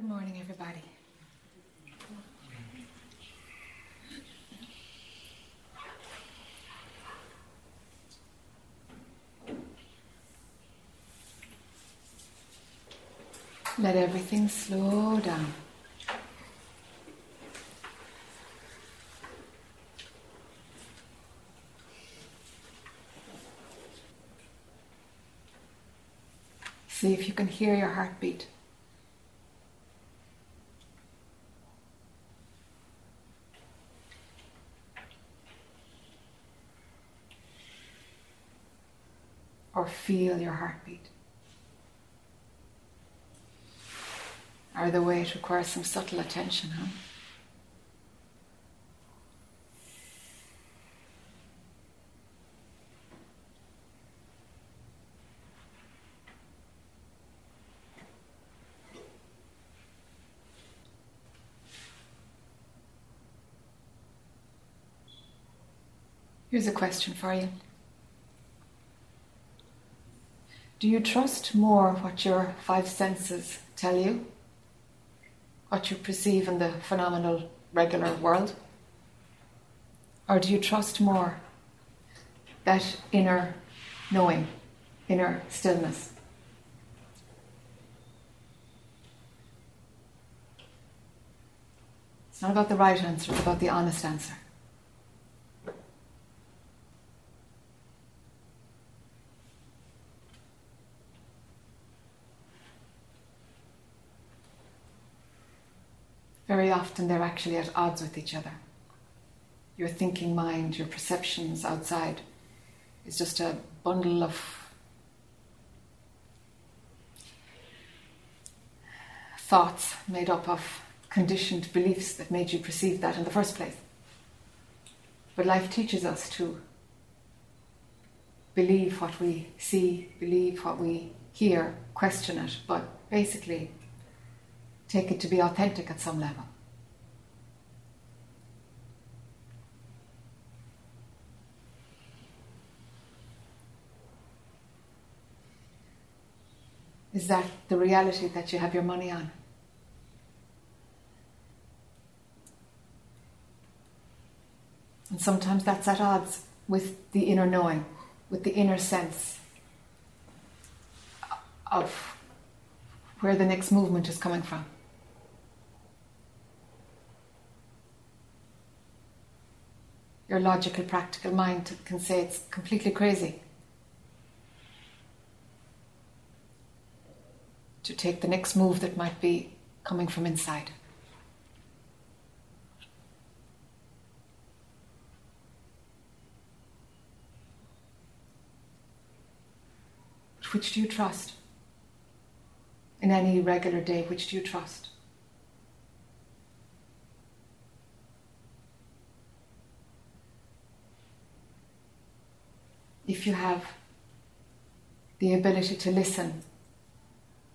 Good morning, everybody. Let everything slow down. See if you can hear your heartbeat. Feel your heartbeat. Either way, it requires some subtle attention, huh? Here's a question for you. Do you trust more what your five senses tell you? What you perceive in the phenomenal, regular world? Or do you trust more that inner knowing, inner stillness? It's not about the right answer, it's about the honest answer. Very often they're actually at odds with each other. Your thinking mind, your perceptions outside is just a bundle of thoughts made up of conditioned beliefs that made you perceive that in the first place. But life teaches us to believe what we see, believe what we hear, question it, but basically take it to be authentic at some level. Is that the reality that you have your money on? And sometimes that's at odds with the inner knowing, with the inner sense of where the next movement is coming from. Your logical, practical mind can say it's completely crazy. To take the next move that might be coming from inside. Which do you trust? In any regular day, which do you trust? If you have the ability to listen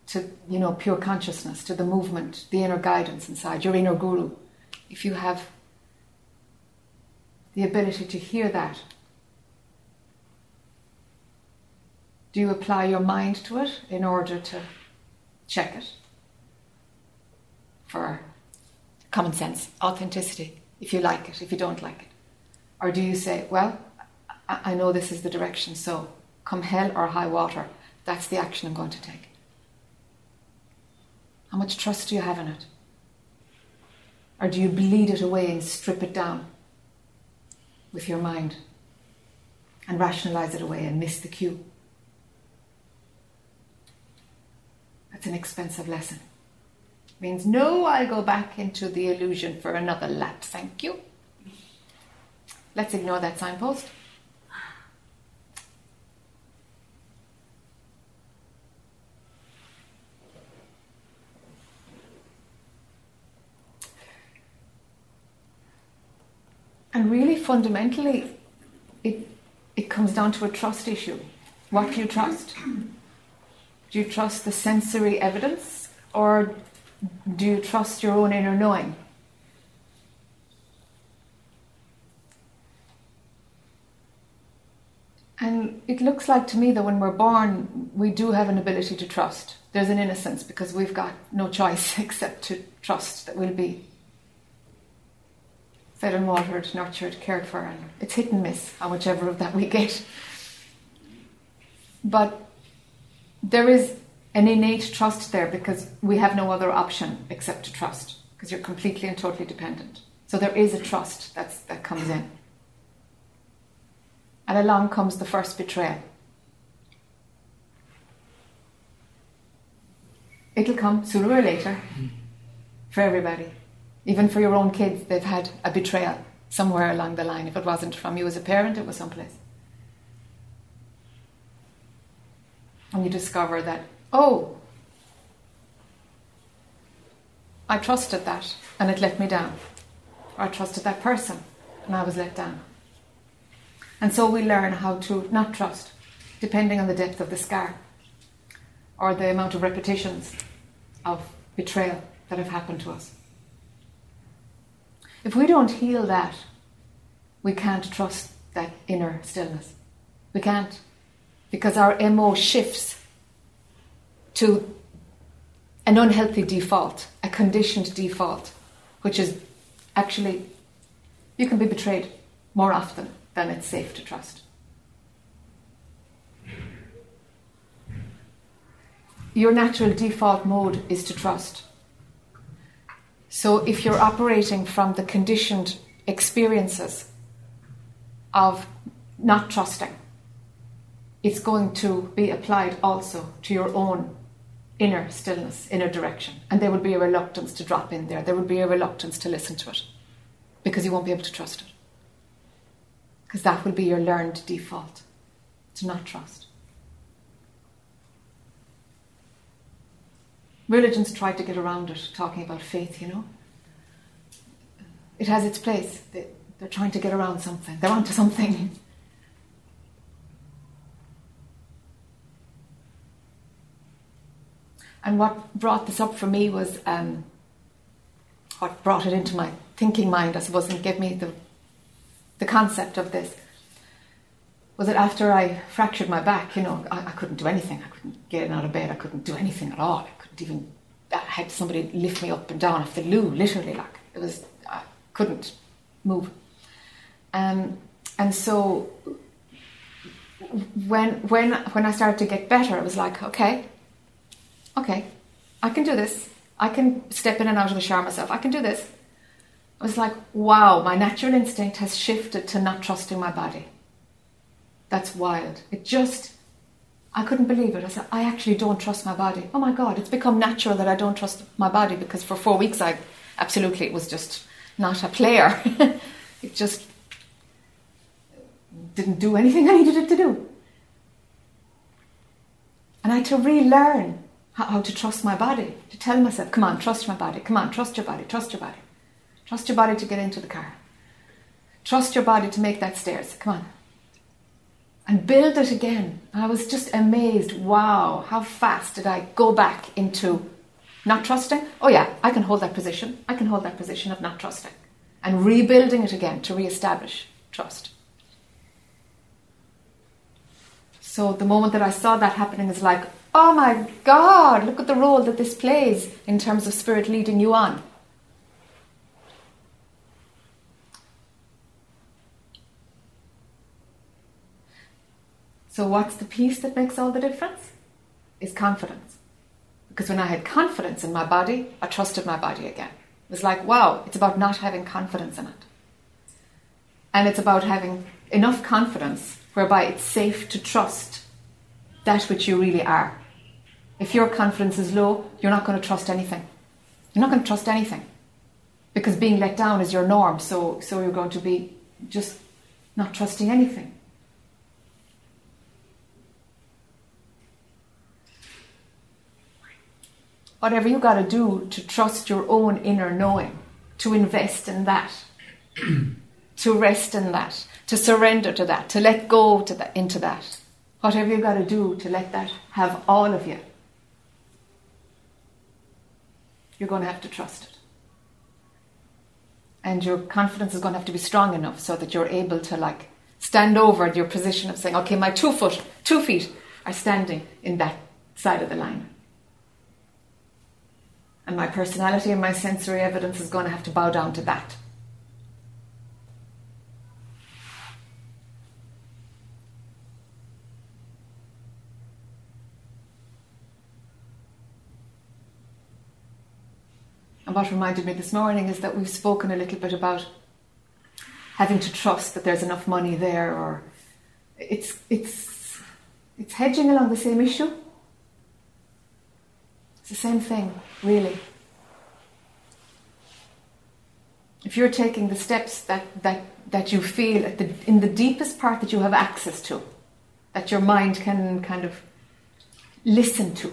to you know pure consciousness to the movement the inner guidance inside your inner guru if you have the ability to hear that do you apply your mind to it in order to check it for common sense authenticity if you like it if you don't like it? Or do you say well I know this is the direction, so come hell or high water, that's the action I'm going to take. How much trust do you have in it? Or do you bleed it away and strip it down with your mind and rationalize it away and miss the cue? That's an expensive lesson. It means, no, I'll go back into the illusion for another lap, thank you. Let's ignore that signpost. And really, fundamentally, it, it comes down to a trust issue. What do you trust? Do you trust the sensory evidence or do you trust your own inner knowing? And it looks like to me that when we're born, we do have an ability to trust. There's an innocence because we've got no choice except to trust that we'll be fed and watered, nurtured, cared for, and it's hit and miss on whichever of that we get. But there is an innate trust there because we have no other option except to trust because you're completely and totally dependent. So there is a trust that's, that comes in. And along comes the first betrayal. It'll come sooner or later for everybody. Even for your own kids, they've had a betrayal somewhere along the line. If it wasn't from you as a parent, it was someplace. And you discover that, oh, I trusted that and it let me down. Or I trusted that person and I was let down. And so we learn how to not trust, depending on the depth of the scar or the amount of repetitions of betrayal that have happened to us. If we don't heal that, we can't trust that inner stillness. We can't. Because our MO shifts to an unhealthy default, a conditioned default, which is actually, you can be betrayed more often than it's safe to trust. Your natural default mode is to trust. So if you're operating from the conditioned experiences of not trusting, it's going to be applied also to your own inner stillness, inner direction. And there will be a reluctance to drop in there. There will be a reluctance to listen to it because you won't be able to trust it because that will be your learned default to not trust. Religions try to get around it, talking about faith, you know. It has its place. They, are trying to get around something, they're onto something. And what brought this up for me was um, what brought it into my thinking mind, I suppose, and gave me the the concept of this was that after I fractured my back, you know, I, I, couldn't do anything. I couldn't get out of bed. I couldn't do anything at all. I couldn't even. I had somebody lift me up and down off the loo, literally. Like it was, I couldn't move. Um, and so when when when I started to get better, I was like, okay, okay, I can do this. I can step in and out of the shower myself. I can do this. I was like, wow, my natural instinct has shifted to not trusting my body. That's wild. It just, I couldn't believe it. I said, I actually don't trust my body. Oh my God, it's become natural that I don't trust my body because for four weeks I absolutely, was just not a player. it just didn't do anything I needed it to do. And I had to relearn how, how to trust my body, to tell myself, come on, trust my body, come on, trust your body, trust your body. Trust your body to get into the car. Trust your body to make that stairs. Come on. And build it again. I was just amazed. Wow, how fast did I go back into not trusting? Oh, yeah, I can hold that position. I can hold that position of not trusting. And rebuilding it again to re establish trust. So the moment that I saw that happening is like, oh my God, look at the role that this plays in terms of spirit leading you on. So, what's the piece that makes all the difference? Is confidence. Because when I had confidence in my body, I trusted my body again. It was like, wow, it's about not having confidence in it. And it's about having enough confidence whereby it's safe to trust that which you really are. If your confidence is low, you're not going to trust anything. You're not going to trust anything. Because being let down is your norm, so, so you're going to be just not trusting anything. Whatever you got to do to trust your own inner knowing, to invest in that, to rest in that, to surrender to that, to let go to that, into that. Whatever you got to do to let that have all of you, you're going to have to trust it. And your confidence is going to have to be strong enough so that you're able to like stand over your position of saying, okay, my two foot, two feet are standing in that side of the line. And my personality and my sensory evidence is going to have to bow down to that. And what reminded me this morning is that we've spoken a little bit about having to trust that there's enough money there, or it's it's it's hedging along the same issue. It's the same thing, really. If you're taking the steps that, that, that you feel the, in the deepest part that you have access to, that your mind can kind of listen to,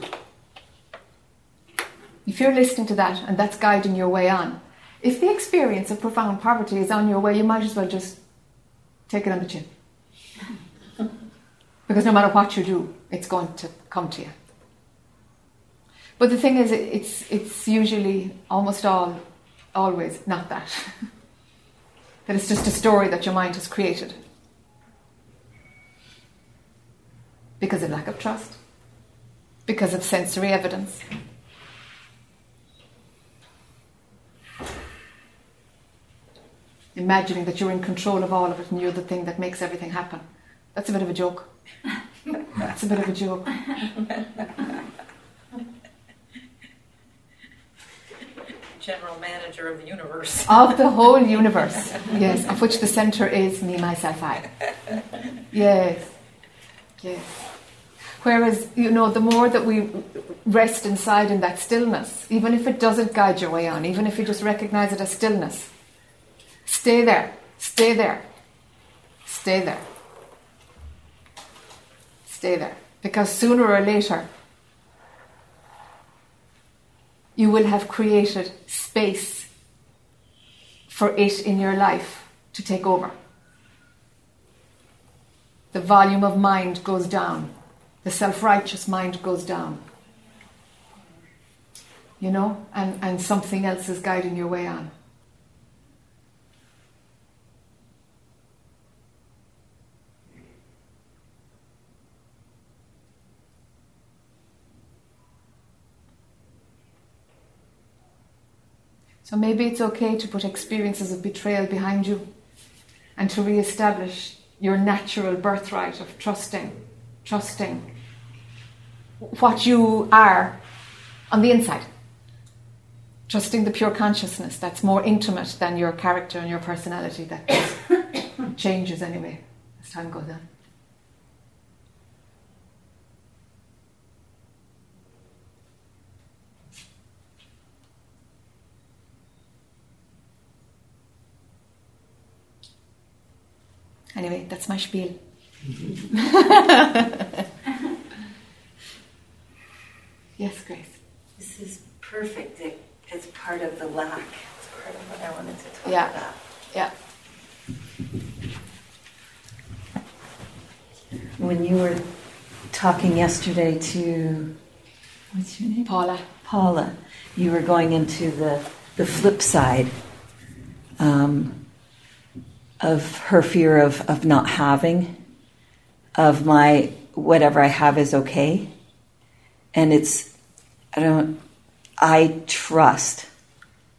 if you're listening to that and that's guiding your way on, if the experience of profound poverty is on your way, you might as well just take it on the chin. Because no matter what you do, it's going to come to you. But the thing is, it's, it's usually almost all, always not that. that it's just a story that your mind has created. Because of lack of trust, because of sensory evidence. imagining that you're in control of all of it and you're the thing that makes everything happen. That's a bit of a joke. That's a bit of a joke. General manager of the universe. Of the whole universe, yes, of which the center is me, myself, I. Yes, yes. Whereas, you know, the more that we rest inside in that stillness, even if it doesn't guide your way on, even if you just recognize it as stillness, Stay there. Stay there. Stay there. Stay there. Because sooner or later, you will have created space for it in your life to take over. The volume of mind goes down, the self righteous mind goes down. You know, and, and something else is guiding your way on. So maybe it's okay to put experiences of betrayal behind you and to re-establish your natural birthright of trusting, trusting what you are on the inside. Trusting the pure consciousness that's more intimate than your character and your personality that changes anyway as time goes on. Anyway, that's my spiel. yes, Grace. This is perfect It's part of the lack. It's part of what I wanted to talk yeah. about. Yeah. When you were talking yesterday to what's your name? Paula. Paula, you were going into the the flip side. Um, of her fear of, of not having, of my whatever I have is okay. And it's, I don't, I trust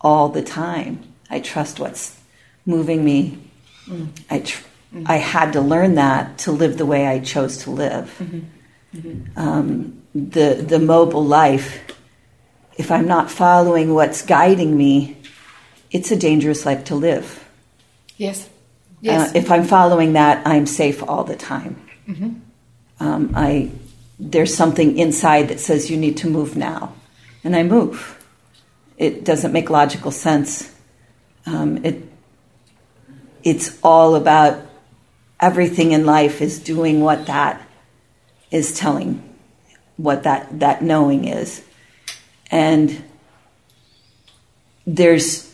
all the time. I trust what's moving me. Mm. I, tr- mm-hmm. I had to learn that to live the way I chose to live. Mm-hmm. Mm-hmm. Um, the, the mobile life, if I'm not following what's guiding me, it's a dangerous life to live. Yes. Yes. Uh, if I'm following that, I'm safe all the time. Mm-hmm. Um, I there's something inside that says you need to move now, and I move. It doesn't make logical sense. Um, it it's all about everything in life is doing what that is telling, what that that knowing is, and there's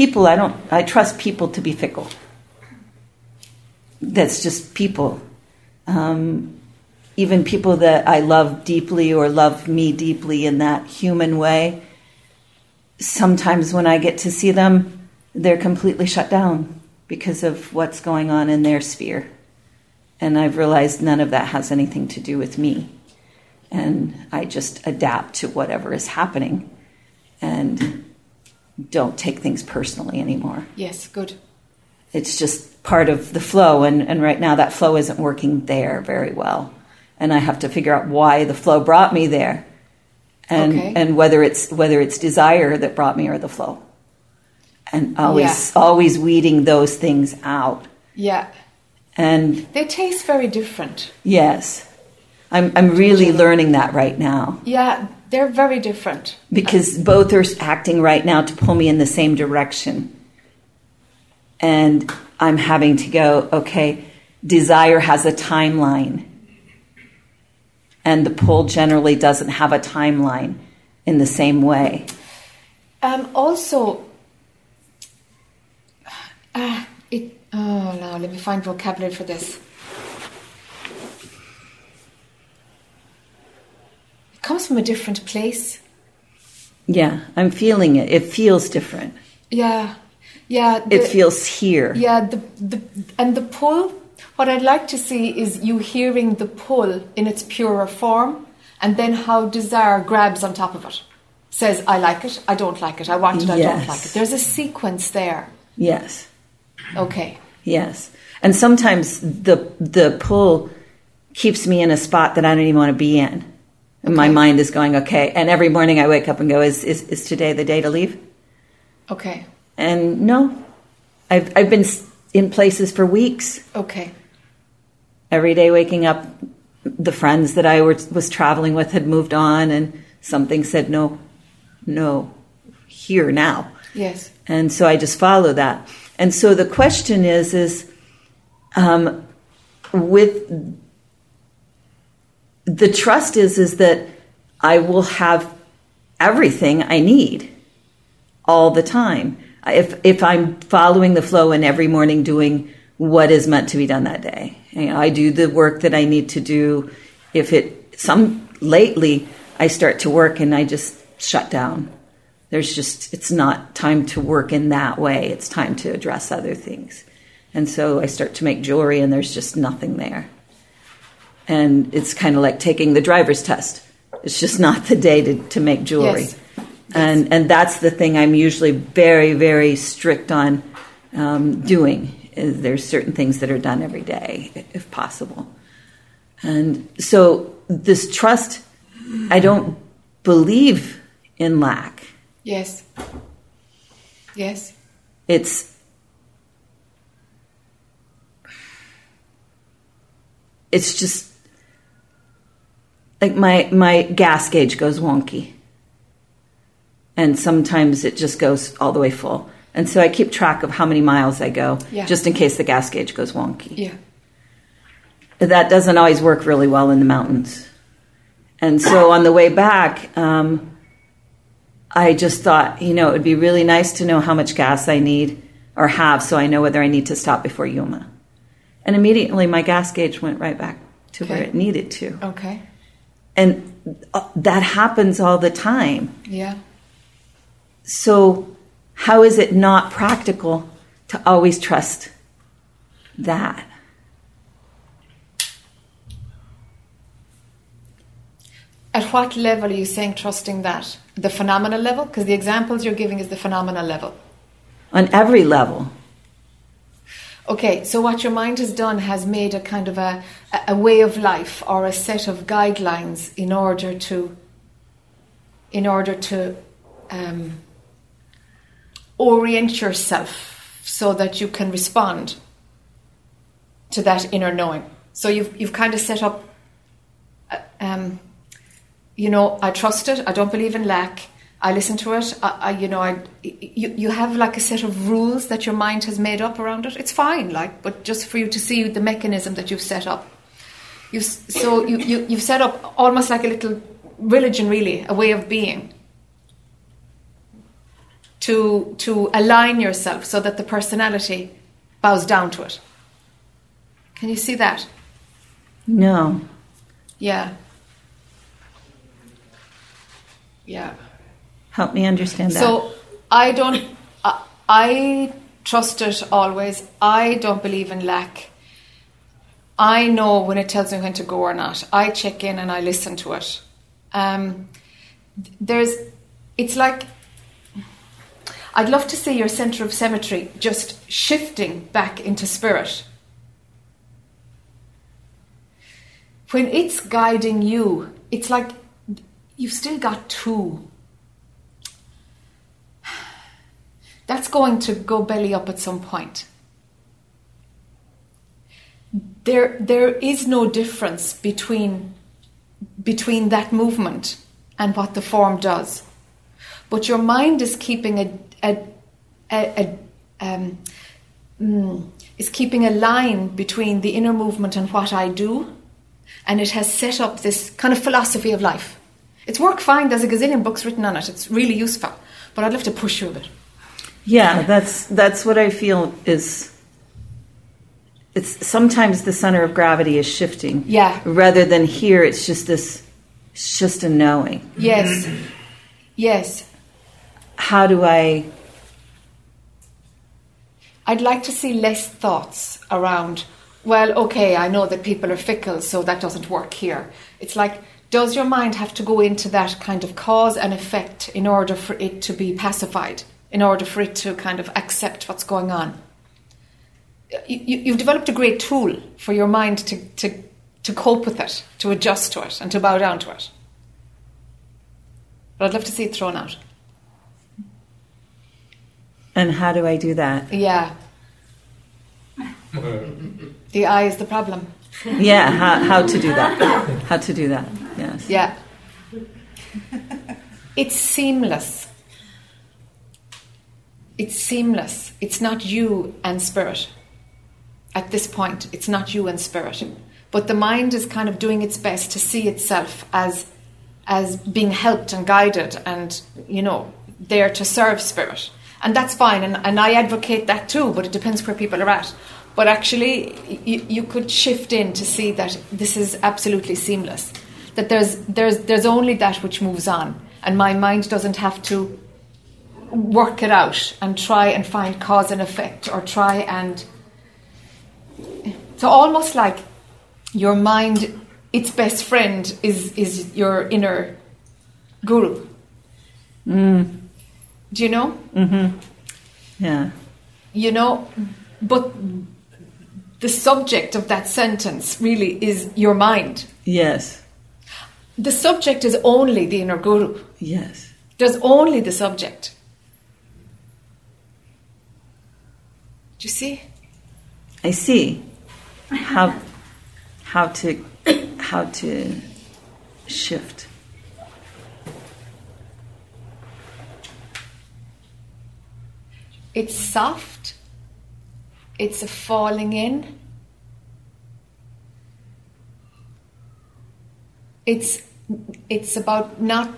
people i don't i trust people to be fickle that's just people um, even people that i love deeply or love me deeply in that human way sometimes when i get to see them they're completely shut down because of what's going on in their sphere. And I've realized none of that has anything to do with me. And I just adapt to whatever is happening and don't take things personally anymore. Yes, good. It's just part of the flow. And, and right now, that flow isn't working there very well. And I have to figure out why the flow brought me there. And, Okay. and whether it's whether it's desire that brought me or the flow, and always Yeah. always weeding those things out. Yeah. And They taste very different. Yes. I'm, I'm really learning that right now Yeah, they're very different. because both are acting right now to pull me in the same direction. And I'm having to go, okay, desire has a timeline. And the pull generally doesn't have a timeline in the same way. Um, also, uh, it. Oh no, let me find vocabulary for this. Comes from a different place. Yeah, I'm feeling it. It feels different. Yeah, yeah. It feels here. Yeah, the, the and the pull. What I'd like to see is you hearing the pull in its purer form, and then how desire grabs on top of it. Says, "I like it. I don't like it. I want it. I don't like it." There's a sequence there. Yes. Okay. Yes. And sometimes the the pull keeps me in a spot that I don't even want to be in. And my mind is going, okay. And every morning I wake up and go, is, is, is today the day to leave? Okay. And no, I've, I've been in places for weeks. Okay. Every day waking up, the friends that I were, was traveling with had moved on and something said, no, no, here now. Yes. And so I just follow that. And so the question is, is um, with the trust is is that I will have everything I need all the time. If if I'm following the flow and every morning doing what is meant to be done that day, I do the work that I need to do. If it some lately I start to work and I just shut down. There's just it's not time to work in that way. It's time to address other things. And so i start to make jewelry and there's just nothing there and it's kind of like taking the driver's test it's just not the day to, to make jewelry Yes. and and that's the thing i'm usually very very strict on um, doing is there's certain things that are done every day if possible and so this trust i don't believe in lack Yes. Yes. it's it's just like my my gas gauge goes wonky and sometimes it just goes all the way full and so i keep track of how many miles i go Yeah. just in case the gas gauge goes wonky Yeah. that doesn't always work really well in the mountains. And so on the way back, um, I just thought, you know, it would be really nice to know how much gas I need or have so I know whether I need to stop before Yuma. And immediately my gas gauge went right back to where it needed to. Okay. And uh, that happens all the time. Yeah. So, how is it not practical to always trust that? At what level are you saying trusting that? The phenomenal level? Because the examples you're giving is the phenomenal level. On every level. Okay, so what your mind has done has made a kind of a, a way of life or a set of guidelines in order to in order to um, orient yourself so that you can respond to that inner knowing. So you've you've kind of set up, uh, um, you know, I trust it. I don't believe in lack. I listen to it. I, I you know, I you you have like a set of rules that your mind has made up around it. It's fine, like, but just for you to see the mechanism that you've set up. You so you, you you've set up almost like a little religion, really, a way of being. To to align yourself so that the personality bows down to it. Can you see that? No. Yeah. Yeah. Help me understand that. So I don't. I, I trust it always. I don't believe in lack. I know when it tells me when to go or not. I check in and I listen to it. Um, there's, it's like, I'd love to see your center of symmetry just shifting back into spirit. When it's guiding you, it's like you've still got two. That's going to go belly up at some point. There, there is no difference between, between that movement and what the form does. But your mind is keeping a, a, a, a um, mm, is keeping a line between the inner movement and what I do, and it has set up this kind of philosophy of life. It's work fine. There's a gazillion books written on it. It's really useful, but I'd love to push you a bit. Yeah, that's that's what I feel is. It's sometimes the center of gravity is shifting. Yeah. Rather than here, it's just this. It's just a knowing. Yes. Yes. How do I? I'd like to see less thoughts around, well, okay, I know that people are fickle, so that doesn't work here. It's like, does your mind have to go into that kind of cause and effect in order for it to be pacified, in order for it to kind of accept what's going on? You, you've developed a great tool for your mind to, to, to cope with it, to adjust to it, and to bow down to it. But I'd love to see it thrown out. And how do I do that? Yeah. The eye is the problem. Yeah, how, how to do that? How to do that? Yes. Yeah. It's seamless. It's seamless. It's not you and spirit. At this point, it's not you and spirit. But the mind is kind of doing its best to see itself as as being helped and guided and, you know, there to serve spirit. And that's fine, and, and I advocate that too, but it depends where people are at. But actually, you, you could shift in to see that this is absolutely seamless. That there's, there's, there's only that which moves on, and my mind doesn't have to work it out and try and find cause and effect or try and. So, almost like your mind, its best friend is, is your inner guru. Mm. Do you know? Mm-hmm. Yeah. You know, but the subject of that sentence really is your mind. Yes. The subject is only the inner guru. Yes. There's only the subject. Do you see? I see how how to how to shift. It's soft. It's a falling in. It's it's about not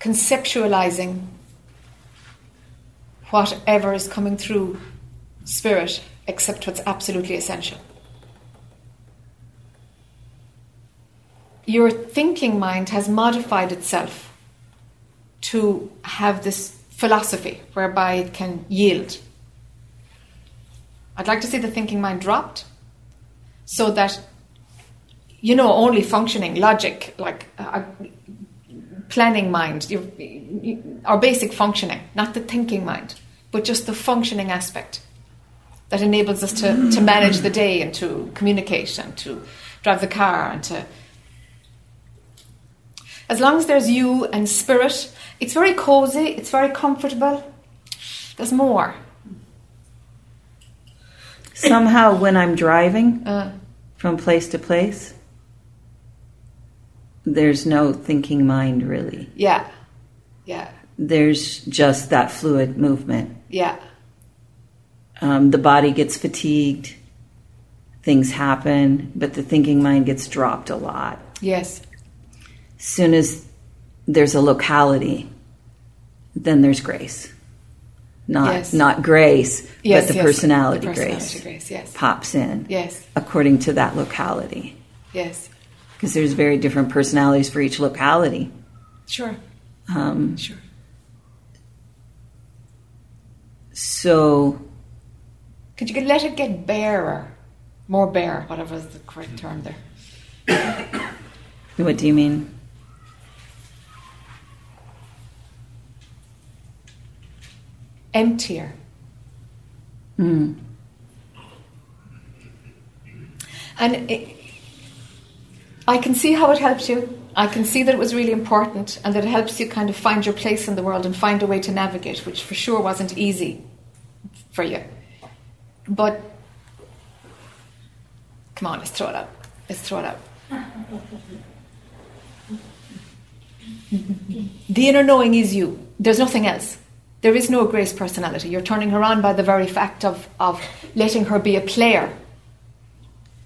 conceptualizing whatever is coming through spirit except what's absolutely essential. Your thinking mind has modified itself to have this philosophy whereby it can yield. I'd like to see the thinking mind dropped so that, you know, only functioning logic, like a planning mind, your, our basic functioning, not the thinking mind, but just the functioning aspect that enables us to, to manage the day and to communicate and to drive the car and to. As long as there's you and spirit, it's very cozy, it's very comfortable. There's more. Somehow, when I'm driving Uh, from place to place, there's no thinking mind really. yeah, yeah, There's just that fluid movement. Yeah, Um, the body gets fatigued, things happen, but the thinking mind gets dropped a lot. yes, soon as there's a locality, then there's grace. Not Yes. not grace, yes. but the yes. personality, The personality grace, grace, yes, pops in yes, according to that locality. yes. Because there's very different personalities for each locality. Sure, Um, sure. So, Could you let it get barer, more bare, whatever is the correct term there? what do you mean? Emptier. Mm. And it, I can see how it helped you. I can see that it was really important and that it helps you kind of find your place in the world and find a way to navigate, which for sure wasn't easy for you. But come on, let's throw it up. Let's throw it up. The inner knowing is you. There's nothing else. There is no grace personality. You're turning her on by the very fact of, of letting her be a player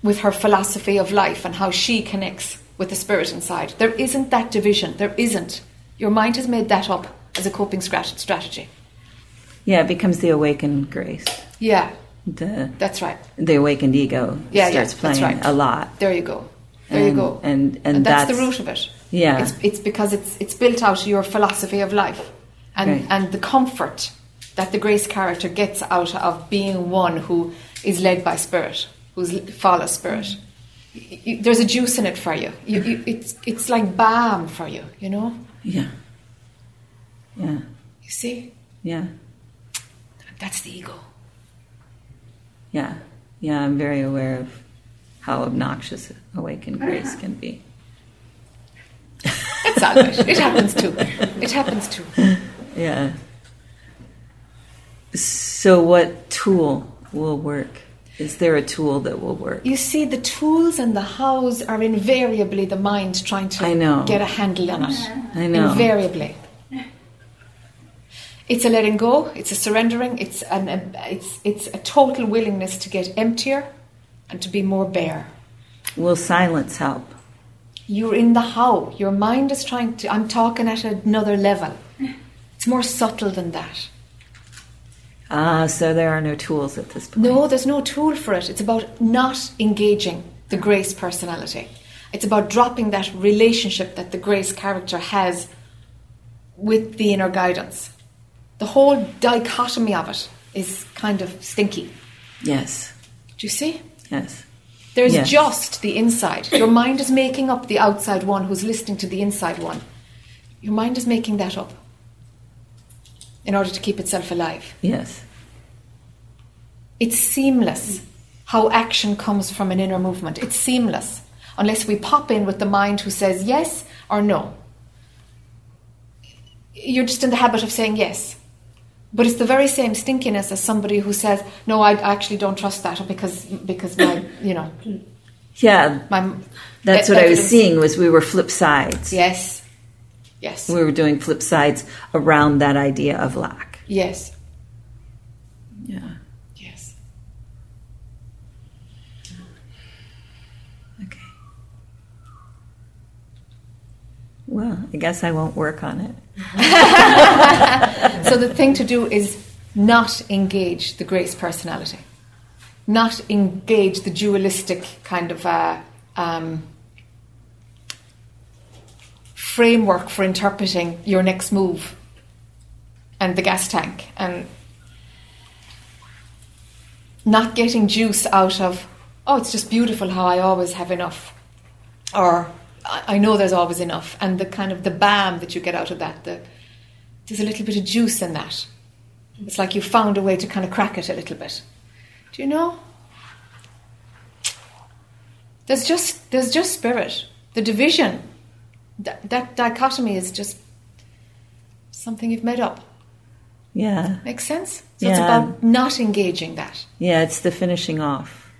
with her philosophy of life and how she connects with the spirit inside. There isn't that division. There isn't. Your mind has made that up as a coping strat- strategy. Yeah, it becomes the awakened grace. Yeah, The that's right. the awakened ego Yeah, yeah, starts that's playing right. a lot. There you go. There you go. and- and that's, the root of it. Yeah. It's, it's because it's it's built out your philosophy of life, and Right. and the comfort that the grace character gets out of being one who is led by spirit, who's follows spirit. Y- y- There's a juice in it for you. you, you it's it's like balm for you. You know. Yeah. Yeah. You see, Yeah. That's the ego. Yeah. Yeah, I'm very aware of how obnoxious awakened uh-huh. grace can be. It's all right. It happens too. It happens too. Yeah. So, what tool will work? Is there a tool that will work? You see, the tools and the hows are invariably the mind trying to I know. get a handle on it. I know. Invariably. It's a letting go. It's a surrendering. It's an it's it's a total willingness to get emptier and to be more bare. Will silence help? You're in the how. Your mind is trying to. I'm talking at another level. It's more subtle than that. Ah, so there are no tools at this point. No, there's no tool for it. It's about not engaging the grace personality. It's about dropping that relationship that the grace character has with the inner guidance. The whole dichotomy of it is kind of stinky. Yes. Do you see? Yes. There's Yes. just the inside. Your mind is making up the outside one who's listening to the inside one. Your mind is making that up in order to keep itself alive. Yes. It's seamless how action comes from an inner movement. It's seamless unless we pop in with the mind who says yes or no. You're just in the habit of saying yes. But it's the very same stinkiness as somebody who says, "No, I actually don't trust that because because my you know Yeah. my That's e- what I was seeing was we were flip sides. Yes, yes, We were doing flip sides around that idea of lack. yes, Yeah. yes. Okay. Well, I guess I won't work on it. So the thing to do is not engage the grace personality, not engage the dualistic kind of uh, um, framework for interpreting your next move and the gas tank, and not getting juice out of. Oh, it's just beautiful how I always have enough, or I I know there's always enough, and the kind of the bam that you get out of that. The there's a little bit of juice in that. It's like you found a way to kind of crack it a little bit. Do you know? There's just there's just spirit. The division, that, that dichotomy is just something you've made up. Yeah. Makes sense? So it's about not engaging that. Yeah, it's the finishing off.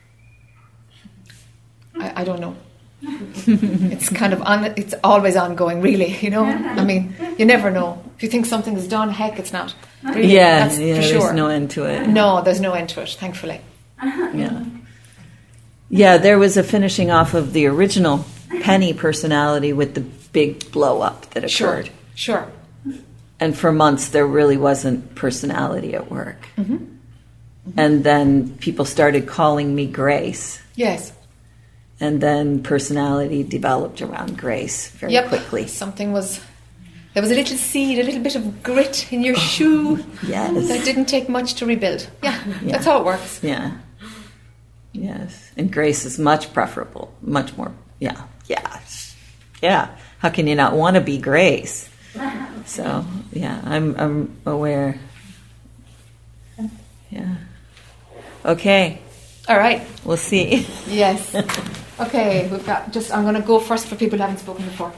I, I don't know. It's kind of on, it's always ongoing, really. You know, I mean, you never know. If you think something is done, heck, it's not. Really, yeah, yeah, for there's sure. no end to it. No, there's no end to it, thankfully. Yeah. Yeah, there was a finishing off of the original Penny personality with the big blow up that occurred. sure. And for months, there really wasn't personality at work. Mm-hmm. And then people started calling me Grace. Yes. And then personality developed around Grace very yep. quickly. Something was There was a little seed, a little bit of grit in your oh, shoe. Yes. That didn't take much to rebuild. Yeah, Yeah. that's how it works. Yeah. Yes. And grace is much preferable. Much more. Yeah. Yeah. Yeah. How can you not want to be grace? So, yeah, I'm, I'm aware. Yeah. Okay. All right. We'll see. Yes. Okay, we've got just. I'm going to go first for people who haven't spoken before.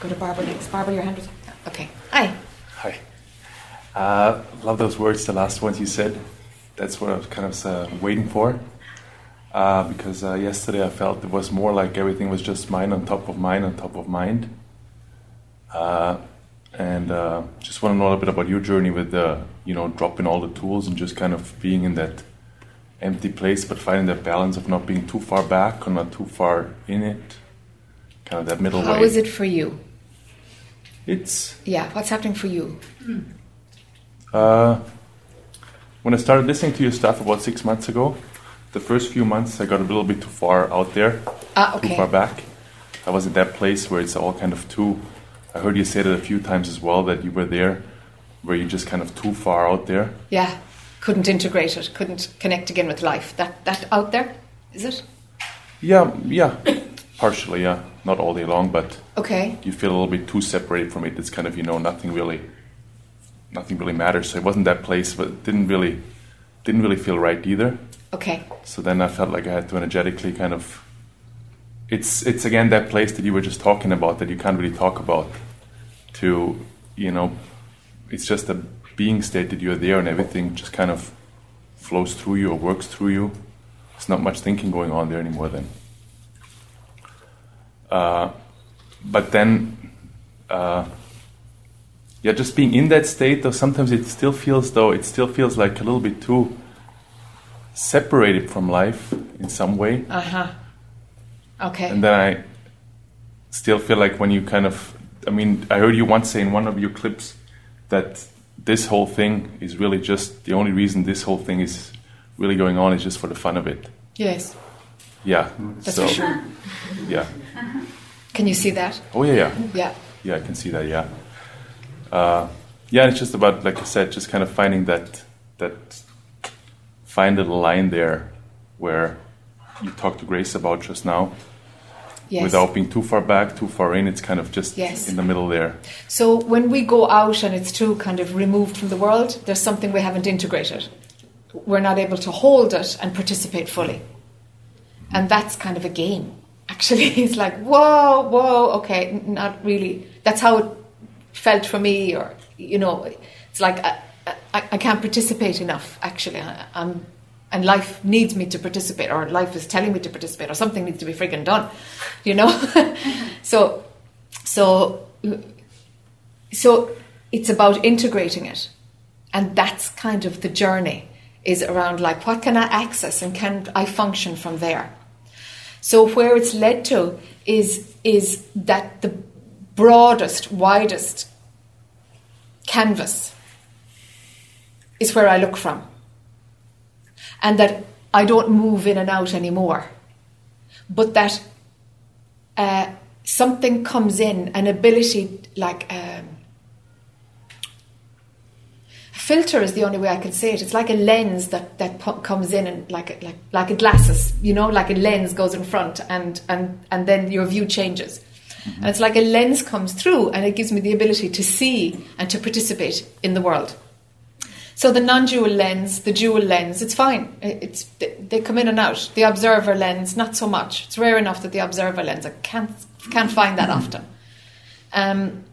Go to Barbara next. Barbara, your hand was. Okay. Hi. Hi. Uh, love those words, the last ones you said. That's what I was kind of uh, waiting for. Uh, because uh, yesterday I felt it was more like everything was just mine on top of mine on top of mind. Uh, and uh, just want to know a little bit about your journey with the, you know, dropping all the tools and just kind of being in that empty place, but finding that balance of not being too far back or not too far in it. Kind of that middle How way. is it for you? It's Yeah. What's happening for you? Uh, when I started listening to your stuff about six months ago, the first few months I got a little bit too far out there, Ah, too far back. I was in that place where it's all kind of too. I heard you say that a few times as well that you were there, where you're just kind of too far out there. Yeah. Couldn't integrate it. Couldn't connect again with life. That that out there, is it? Yeah, yeah, partially, yeah, not all day long, but Okay. you feel a little bit too separated from it. It's kind of you know nothing really, nothing really matters. So it wasn't that place, but it didn't really, didn't really feel right either. Okay. So then I felt like I had to energetically kind of. It's it's again that place that you were just talking about that you can't really talk about. To you know, it's just a being state that you're there and everything just kind of flows through you or works through you. There's not much thinking going on there anymore. Then. Uh, but then, uh, yeah, just being in that state, though sometimes it still feels though it still feels like a little bit too separated from life in some way. Uh huh. Okay. And then I still feel like when you kind of, I mean, I heard you once say in one of your clips that this whole thing is really just the only reason this whole thing is really going on is just for the fun of it. yes. Yeah. That's so, for sure. Yeah. Can you see that? Oh yeah, yeah, Yeah. yeah. I can see that. Yeah. Uh, yeah, it's just about like I said, just kind of finding that that find a line there where you talked to Grace about just now. Yes. without being too far back, too far in. It's kind of just Yes. in the middle there. So when we go out and it's too kind of removed from the world, there's something we haven't integrated. We're not able to hold it and participate fully. Mm-hmm. And that's kind of a game. Actually, it's like, whoa, whoa, okay, not really. That's how it felt for me, or, you know, it's like I, I, I can't participate enough, actually. I, I'm, and life needs me to participate, or life is telling me to participate, or something needs to be friggin' done, you know? so, so so it's about integrating it. And that's kind of the journey is around like what can i access and can i function from there? So where it's led to is is that the broadest widest canvas is where i look from and that i don't move in and out anymore but that uh, something comes in, an ability like um, filter is the only way I can say it. It's like a lens that that comes in and like a, like like a glasses, you know, like a lens goes in front and and and then your view changes. And it's like a lens comes through and it gives me the ability to see and to participate in the world. So the non-dual lens, the dual lens, it's fine. It's they come in and out. The observer lens, not so much. It's rare enough that the observer lens I can't can't find that often. Um,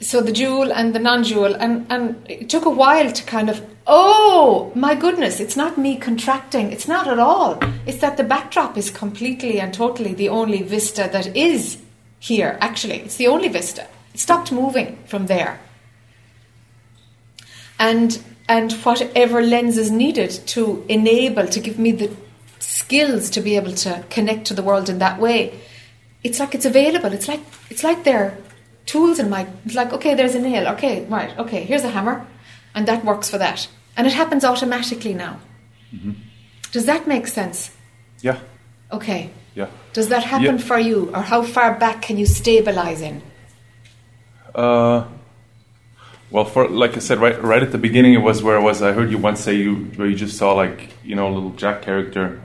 so the dual and the non-dual, and and it took a while to kind of oh my goodness, it's not me contracting. It's not at all. It's that the backdrop is completely and totally the only vista that is here. Actually, it's the only vista. It stopped moving from there and and whatever lens is needed to enable to give me the skills to be able to connect to the world in that way. It's like it's available. It's like it's like they're tools in my it's like okay there's a nail. Okay right okay here's a hammer and that works for that. And it happens automatically now. Does that make sense? Yeah, okay. Yeah. Does that happen Yeah. for you, or how far back can you stabilize in? Uh, well, for like I said, right, right at the beginning, it was where I was. I heard you once say you where you just saw like you know a little Jac character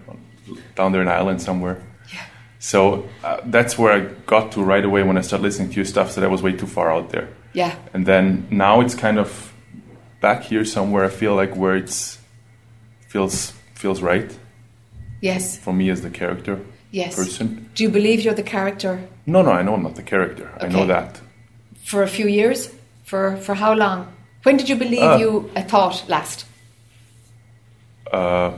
down there in Ireland somewhere. Yeah. So uh, that's where I got to right away when I started listening to your stuff. So that was way too far out there. Yeah. And then now it's kind of back here somewhere. I feel like where it's feels feels right Yes. for me as the character Yes. person. Do you believe you're the character No, no, I know I'm not the character. Okay. I know that. for a few years? For for how long? When did you believe Uh, you a thought last? Uh,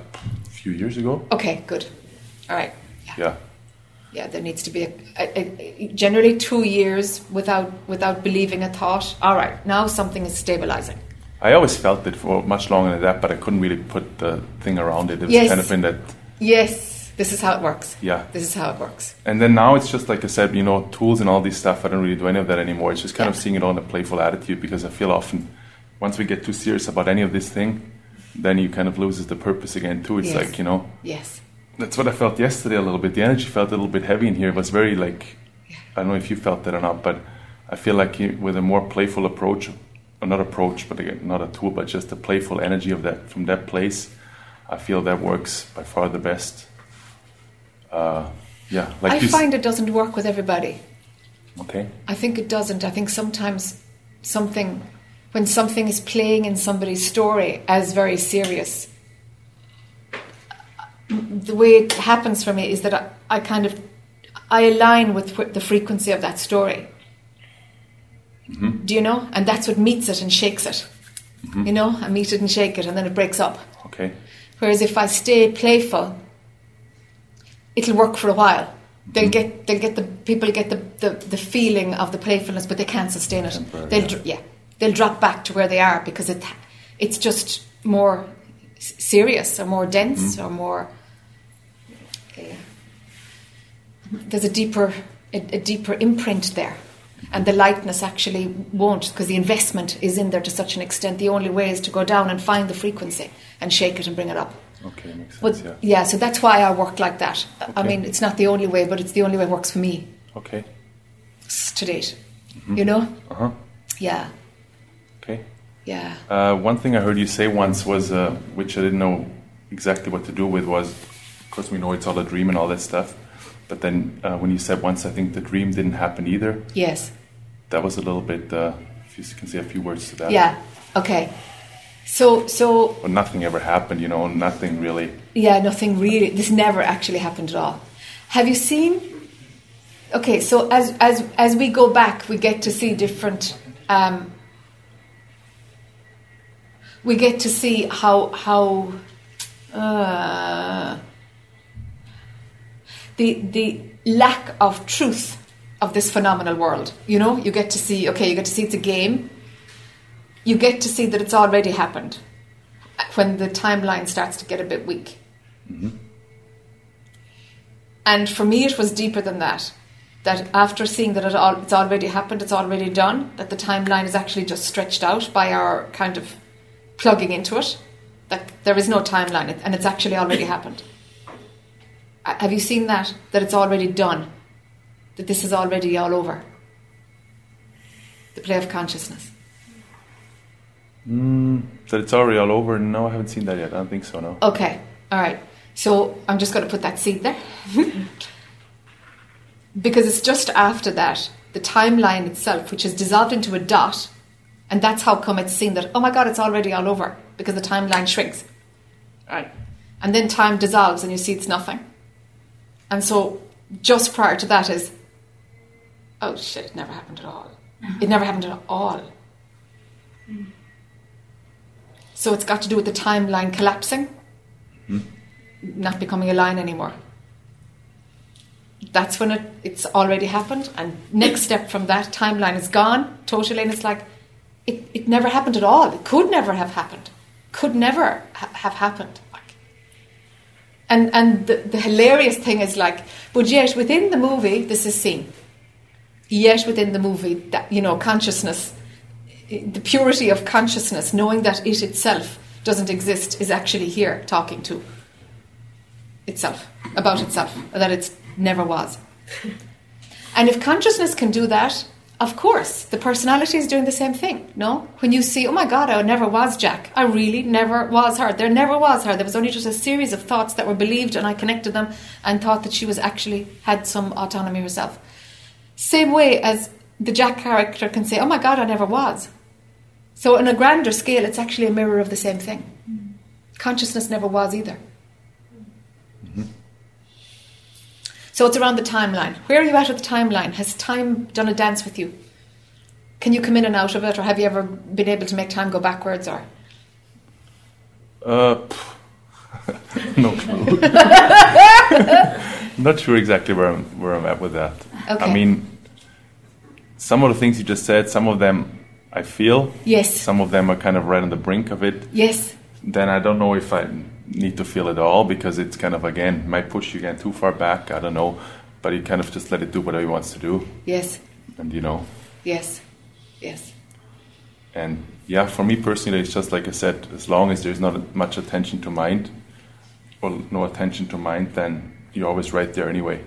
a few years ago. Okay, good. All right. Yeah. Yeah. Yeah, there needs to be a, a, a, generally two years without without believing a thought. All right, now something is stabilizing. I always felt it for much longer than that, but I couldn't really put the thing around it. It was Yes. kind of in that, Yes, this is how it works. yeah. This is how it works. And then now it's just like I said, you know, tools and all this stuff. I don't really do any of that anymore. It's just kind of seeing it all in a playful attitude because I feel often once we get too serious about any of this thing, then you kind of loses the purpose again too. It's Yes. like you know, Yes. that's what I felt yesterday a little bit. The energy felt a little bit heavy in here. It was very like, I don't know if you felt that or not, but I feel like with a more playful approach, or not approach, but again, not a tool, but just the playful energy of that from that place, I feel that works by far the best. Uh, yeah, like I you. s- find it doesn't work with everybody. okay. I think it doesn't. I think sometimes something, when something is playing in somebody's story as very serious, the way it happens for me is that I, I kind of I align with the frequency of that story. Do you know? And that's what meets it and shakes it. You know, I meet it and shake it, and then it breaks up. Okay. Whereas if I stay playful, it'll work for a while. They'll get they'll get the people get the, the, the feeling of the playfulness, but they can't sustain it. Temporary, They'll yeah. yeah they'll drop back to where they are because it it's just more serious or more dense or more. eh, there's a deeper a, a deeper imprint there. And the lightness actually won't, because the investment is in there to such an extent. The only way is to go down and find the frequency and shake it and bring it up. Okay, makes But sense. yeah. so that's why I work like that. Okay. I mean, it's not the only way, but it's the only way it works for me Okay. to date. You know? Uh huh. Yeah, Okay. yeah. Uh, one thing I heard you say once was, uh, which I didn't know exactly what to do with, was, of course, we know it's all a dream and all that stuff. But then uh, when you said once, I think the dream didn't happen either. Yes. That was a little bit. Uh, if you can say a few words to that. Yeah. Okay. So, so But nothing ever happened. You know, nothing really. yeah, nothing really. This never actually happened at all. Have you seen? Okay, so as as as we go back, we get to see different. Um, we get to see how how uh, the the lack of truth of this phenomenal world. You know, you get to see. Okay, you get to see it's a game. You get to see that it's already happened when the timeline starts to get a bit weak. Mm-hmm. And for me, it was deeper than that. That after seeing that it all, it's already happened, it's already done, that the timeline is actually just stretched out by our kind of plugging into it, that there is no timeline and it's actually already happened. Have you seen that? That it's already done? That this is already all over? The play of consciousness. Mm, that it's already all over. No, I haven't seen that yet. I don't think so. No. Okay, all right. So I'm just going to put that seed there. because it's just after that, the timeline itself, which is dissolved into a dot, and that's how come it's seen that, oh my God, it's already all over, because the timeline shrinks. Right. And then time dissolves and you see it's nothing. And so just prior to that is, oh shit, it never happened at all. It never happened at all. So it's got to do with the timeline collapsing, hmm? not becoming a line anymore. That's when it, it's already happened. And next step from that timeline is gone totally. And it's like, it, it never happened at all. It could never have happened. Could never ha- have happened. Like, and and the, the hilarious thing is like, but yet within the movie, this is seen. Yet within the movie, that you know, consciousness, the purity of consciousness, knowing that it itself doesn't exist, is actually here talking to itself about itself. That it's never was. And if consciousness can do that, of course, the personality is doing the same thing. No, when you see, oh my God, I never was Jac. I really never was her. There never was her. There was only just a series of thoughts that were believed, and I connected them and thought that she was actually had some autonomy herself. Same way as the Jac character can say, oh my God, I never was. So, on a grander scale, it's actually a mirror of the same thing. Consciousness never was either. So it's around the timeline. Where are you at with the timeline? Has time done a dance with you? Can you come in and out of it, or have you ever been able to make time go backwards? Or Uh, no clue. Not sure exactly where I'm where I'm at with that. Okay. I mean, some of the things you just said, some of them I feel. yes, Some of them are kind of right on the brink of it. yes, Then I don't know if I need to feel it all because it's kind of again might push you again too far back. I don't know, but you kind of just let it do whatever it wants to do, yes, and you know. yes, yes. And yeah, for me personally, it's just like I said, as long as there's not much attention to mind, or no attention to mind, then you're always right there anyway.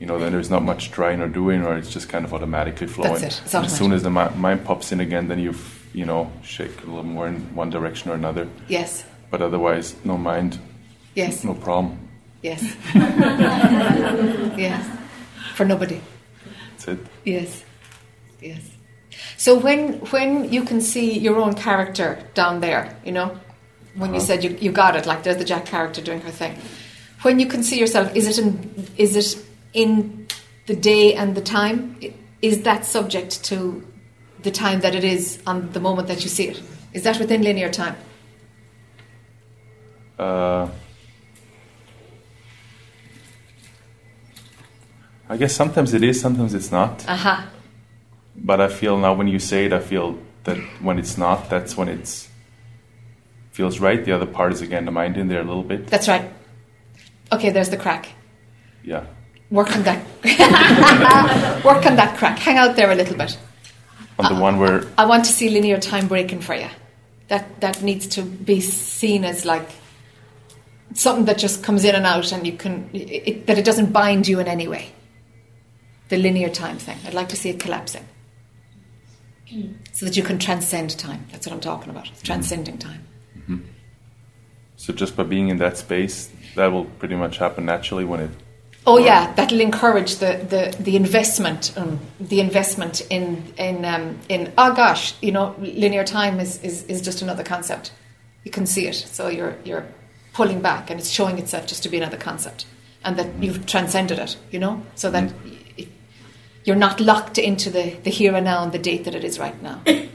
You know, then there's not much trying or doing, or it's just kind of automatically flowing. it. It's And as soon as the mind pops in again, then you, f- you know, shake a little more in one direction or another. Yes, But otherwise, no mind, yes, no problem. yes, yes. For nobody. That's it. Yes, yes. So when when you can see your own character down there, you know, when you Uh-huh. said you, you got it, like there's the Jac character doing her thing. When you can see yourself, is it in is it in the day and the time? Is that subject to the time that it is on the moment that you see it? Is that within linear time? Uh, I guess sometimes it is, sometimes it's not. Aha. But I feel now when you say it, I feel that when it's not, that's when it's feels right. The other part is again the mind in there a little bit. That's right. Okay, there's the crack. Yeah. Work on that. Work on that crack. Hang out there a little bit. On the one where I want to see linear time breaking for you. That that needs to be seen as like something that just comes in and out, and you can it, that it doesn't bind you in any way. The linear time thing. I'd like to see it collapsing, so that you can transcend time. That's what I'm talking about. Mm-hmm. Transcending time. Mm-hmm. so just by being in that space, that will pretty much happen naturally when it Oh yeah, that'll encourage the, the, the investment, um, the investment in in um, in oh gosh, you know, linear time is, is, is just another concept. You can see it, so you're you're pulling back, and it's showing itself just to be another concept, and that you've transcended it. You know, so that y- you're not locked into the, the here and now and the date that it is right now.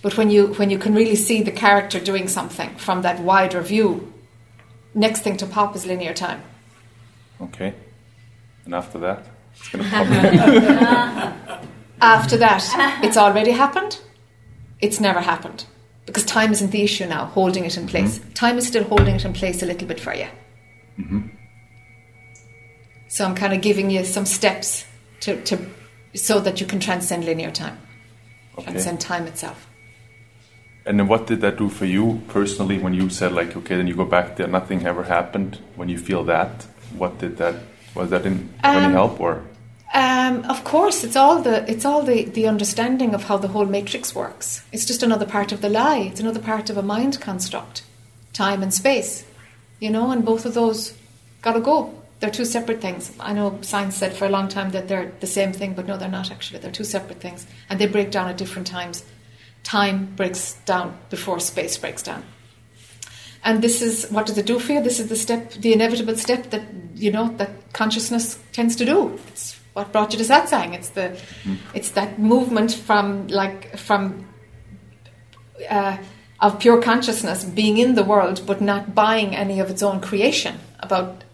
But when you when you can really see the character doing something from that wider view, next thing to pop is linear time. Okay. And after that, it's gonna pop. After that, it's already happened. It's never happened. Because time isn't the issue now, holding it in mm-hmm. place. Time is still holding it in place a little bit for you. Mm-hmm. So I'm kind of giving you some steps to, to so that you can transcend linear time, Okay. transcend time itself. And then what did that do for you personally when you said like, okay, then you go back there, nothing ever happened. When you feel that, what did that? Was that in of any Um, help or? Um, of course, it's all the it's all the, the understanding of how the whole matrix works. It's just another part of the lie. It's another part of a mind construct, time and space. You know, and both of those gotta go. They're two separate things. I know science said for a long time that they're the same thing, but no, they're not actually. They're two separate things, and they break down at different times. Time breaks down before space breaks down. And this is what does it do for you? This is the step, the inevitable step that you know that consciousness tends to do. It's what brought you to satsang. It's the, it's that movement from like from uh, of pure consciousness being in the world, but not buying any of its own creation about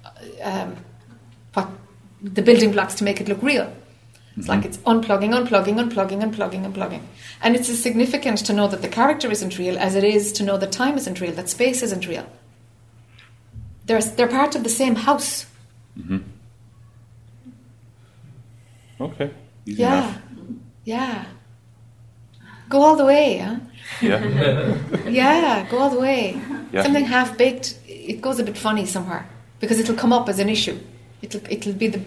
um, what the building blocks to make it look real. It's like mhm. it's unplugging, unplugging, unplugging, unplugging, unplugging. And it's as significant to know that the character isn't real as it is to know that time isn't real, that space isn't real. They're, they're part of the same house. Mm-hmm. Okay. Easy Yeah. enough. Yeah. Go all the way, huh? Yeah. Yeah, go all the way. Yeah. Something half baked, it goes a bit funny somewhere because it'll come up as an issue. It'll it'll be the,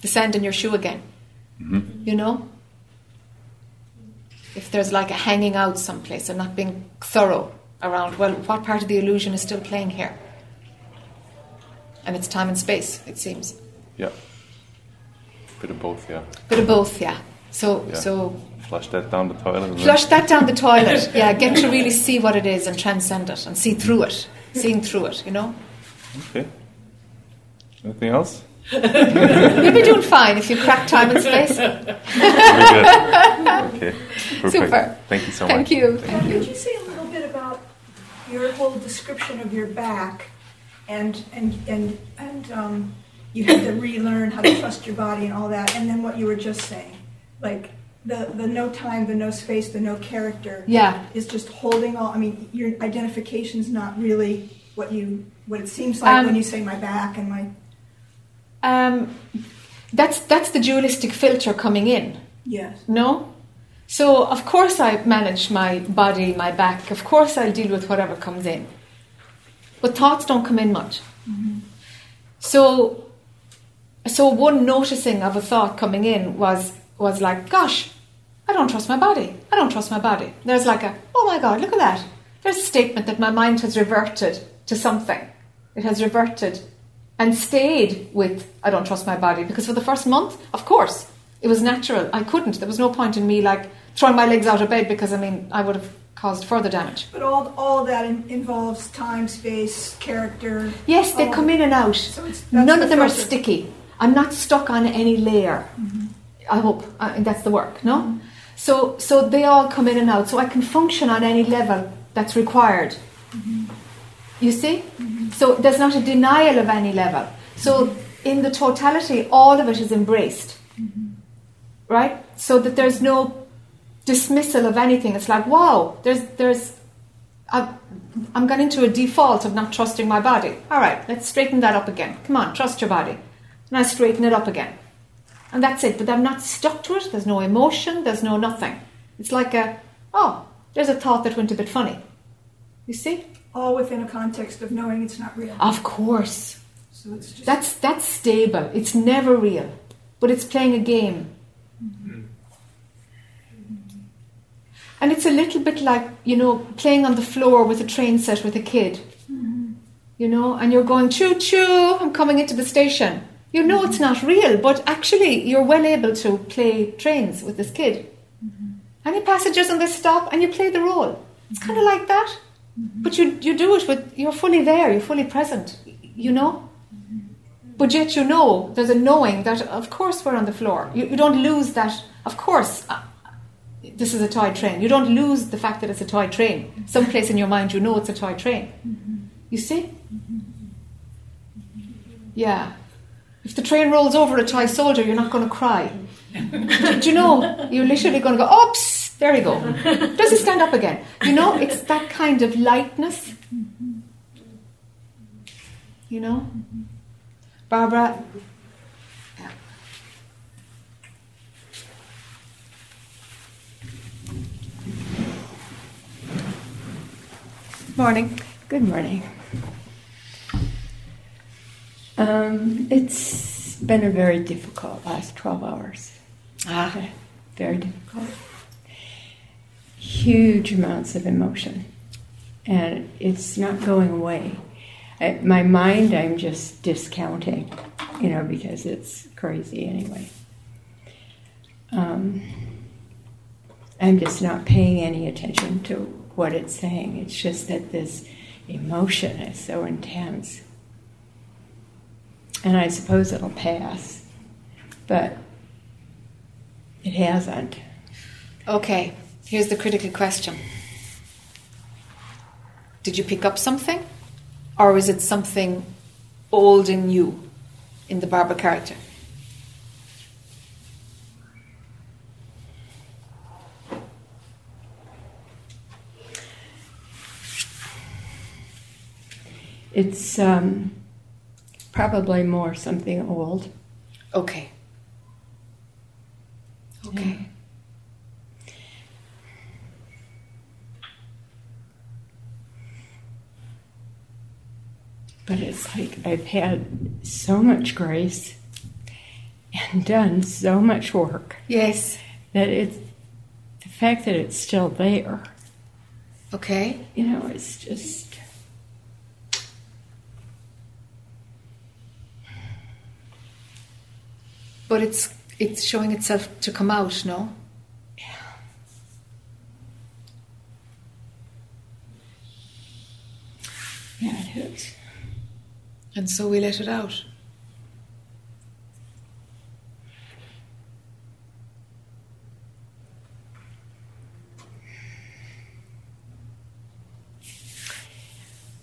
the sand in your shoe again. Mm-hmm. You know? If there's like a hanging out someplace and not being thorough around, well, what part of the illusion is still playing here? And it's time and space, it seems. Yeah. Bit of both, yeah. Bit of both, yeah. So Yeah. so Flush that down the toilet. flush that down the toilet. Yeah, get to really see what it is and transcend it and see through it. Seeing through it, you know? Okay. Anything else? You'll be doing fine if you crack time and space. Very good. Okay. Perfect. Super. Thank you so Thank much. you. Thank you. Could you say a little bit about your whole description of your back, and and and and um, you had to relearn how to trust your body and all that, and then what you were just saying, like the the no time, the no space, the no character Yeah. is just holding all. I mean, your identification is not really what you what it seems like Um, when you say my back and my Um, that's that's the dualistic filter coming in. yes. No? So, of course, I manage my body, my back. Of course, I'll deal with whatever comes in. But thoughts don't come in much. So, so one noticing of a thought coming in was was like, gosh, I don't trust my body. I don't trust my body. There's like a, oh my God, look at that. There's a statement that my mind has reverted to something. It has reverted and stayed with, I don't trust my body. Because for the first month, of course, it was natural. I couldn't. There was no point in me like throwing my legs out of bed because I mean, I would have caused further damage. But all all that in, involves time, space, character. Yes, they oh. come in and out. So it's- None of them are sticky. I'm not stuck on any layer. Mm-hmm. I hope uh, that's the work. No, mm-hmm. so so they all come in and out. So I can function on any level that's required. Mm-hmm. You see, so there's not a denial of any level. So in the totality, all of it is embraced, mm-hmm. right? So that there's no dismissal of anything. It's like wow, there's there's I've, I'm gone into a default of not trusting my body. All right, let's straighten that up again. Come on, trust your body. And I straighten it up again. And that's it. But I'm not stuck to it. There's no emotion. There's no nothing. It's like a, oh, there's a thought that went a bit funny. You see? All within a context of knowing it's not real. Of course. So it's just That's, that's stable. It's never real. But it's playing a game. And it's a little bit like, you know, playing on the floor with a train set with a kid. You know, and you're going, choo choo, I'm coming into the station. You know it's not real, but actually you're well able to play trains with this kid. Any passengers on this stop, and you play the role. It's kind of like that. But you, you do it with, you're fully there, you're fully present, you know? But yet you know, there's a knowing that of course we're on the floor. You, you don't lose that, of course, uh, this is a toy train. You don't lose the fact that it's a toy train. Someplace in your mind you know it's a toy train. You see? Yeah. If the train rolls over a toy soldier, you're not going to cry. do, do you know? You're literally going to go, oops, there you go. Does he stand up again? You know, it's that kind of lightness. You know? Barbara. Yeah. Morning. Good morning. Um, it's been a very difficult last 12 hours. Ah. Very difficult. Huge amounts of emotion. And it's not going away. I, my mind, I'm just discounting, you know, because it's crazy anyway. Um, I'm just not paying any attention to what it's saying. It's just that this emotion is so intense. And I suppose it'll pass, but it hasn't. Okay, here's the critical question Did you pick up something? Or is it something old in you, in the Barbara character? It's um, probably more something old. Okay. Okay. But it's like I've had so much grace and done so much work Yes. that it's the fact that it's still there, Okay. you know, it's just. But it's it's showing itself to come out, no? Yeah, Yeah, it is. And so we let it out.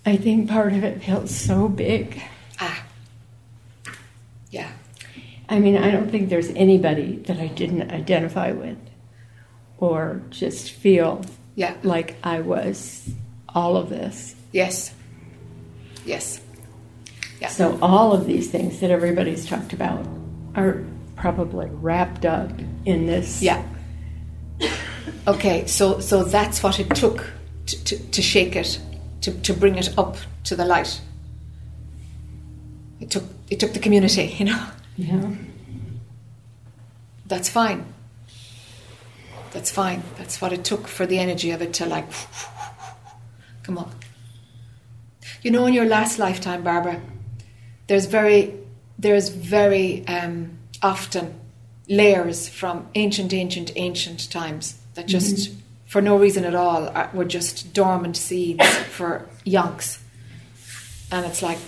I think part of it felt so big. Ah. Yeah. I mean, I don't think there's anybody that I didn't identify with or just feel Yeah. like I was all of this. Yes. Yes. Yeah. So, all of these things that everybody's talked about are probably wrapped up in this. Yeah. Okay, so so that's what it took to, to, to shake it, to, to bring it up to the light. It took it took the community, you know. Yeah. That's fine. That's fine. That's what it took for the energy of it to like come on. You know, in your last lifetime, Barbara, there's very there's very um, often layers from ancient, ancient, ancient times that just, for no reason at all, are, were just dormant seeds for yonks. And it's like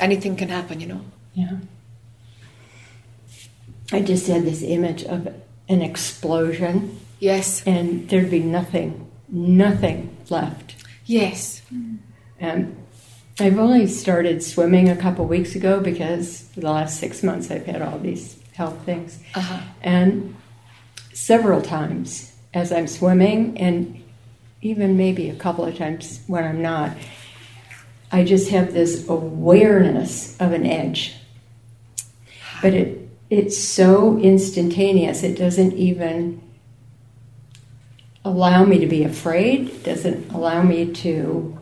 anything can happen, you know. Yeah. I just had this image of an explosion Yes, and there'd be nothing, nothing left. yes, And I've only started swimming a couple weeks ago because for the last six months I've had all these health things. uh-huh. And several times as I'm swimming, and even maybe a couple of times when I'm not, I just have this awareness of an edge. But it it's so instantaneous, it doesn't even allow me to be afraid, it doesn't allow me to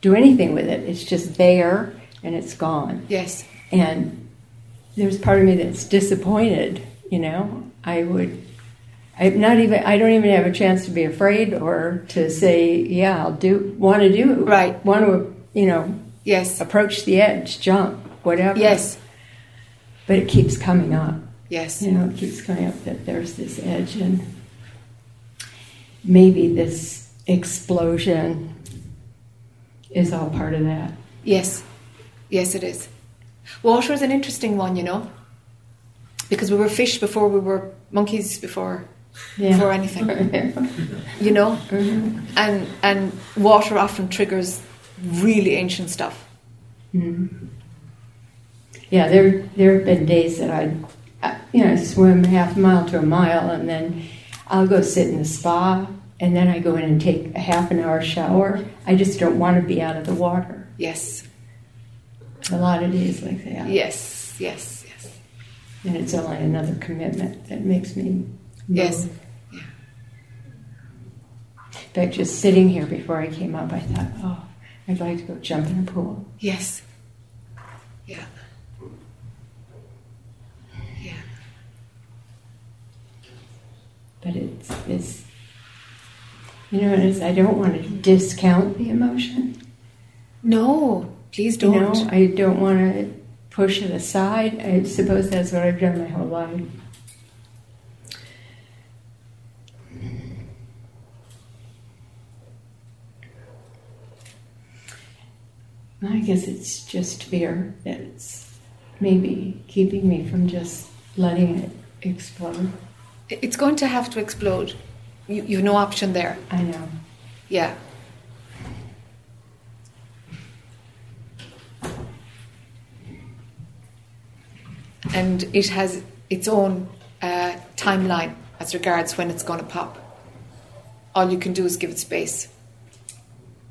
do anything with it. It's just there and it's gone. yes, And there's part of me that's disappointed, you know. I would I'm not even I don't even have a chance to be afraid or to say, yeah, I'll do want to do Right. want to, you know, yes, approach the edge, jump, whatever. yes, But it keeps coming up. yes, You know, it keeps coming up that there's this edge and maybe this explosion is all part of that. yes, yes, it is. Water is an interesting one, you know, because we were fish before we were monkeys before before anything. you know and and water often triggers really ancient stuff Hmm. Yeah, there there have been days that I'd, uh, you know, swim half a mile to a mile, and then I'll go sit in the spa, and then I go in and take a half an hour shower. I just don't want to be out of the water. yes A lot of days like that, yes yes yes and it's only another commitment that makes me. move. Yes. In fact, just sitting here before I came up, I thought, oh, I'd like to go jump in a pool. yes yeah yeah But it's, it's you know, it's, I don't want to discount the emotion. no please don't know, I don't want to push it aside. I suppose that's what I've done my whole life. I guess it's just fear that's maybe keeping me from just letting it explode. it's going to have to explode you, you've no option there I know. yeah and it has its own uh, timeline as regards when it's going to pop. All you can do is give it space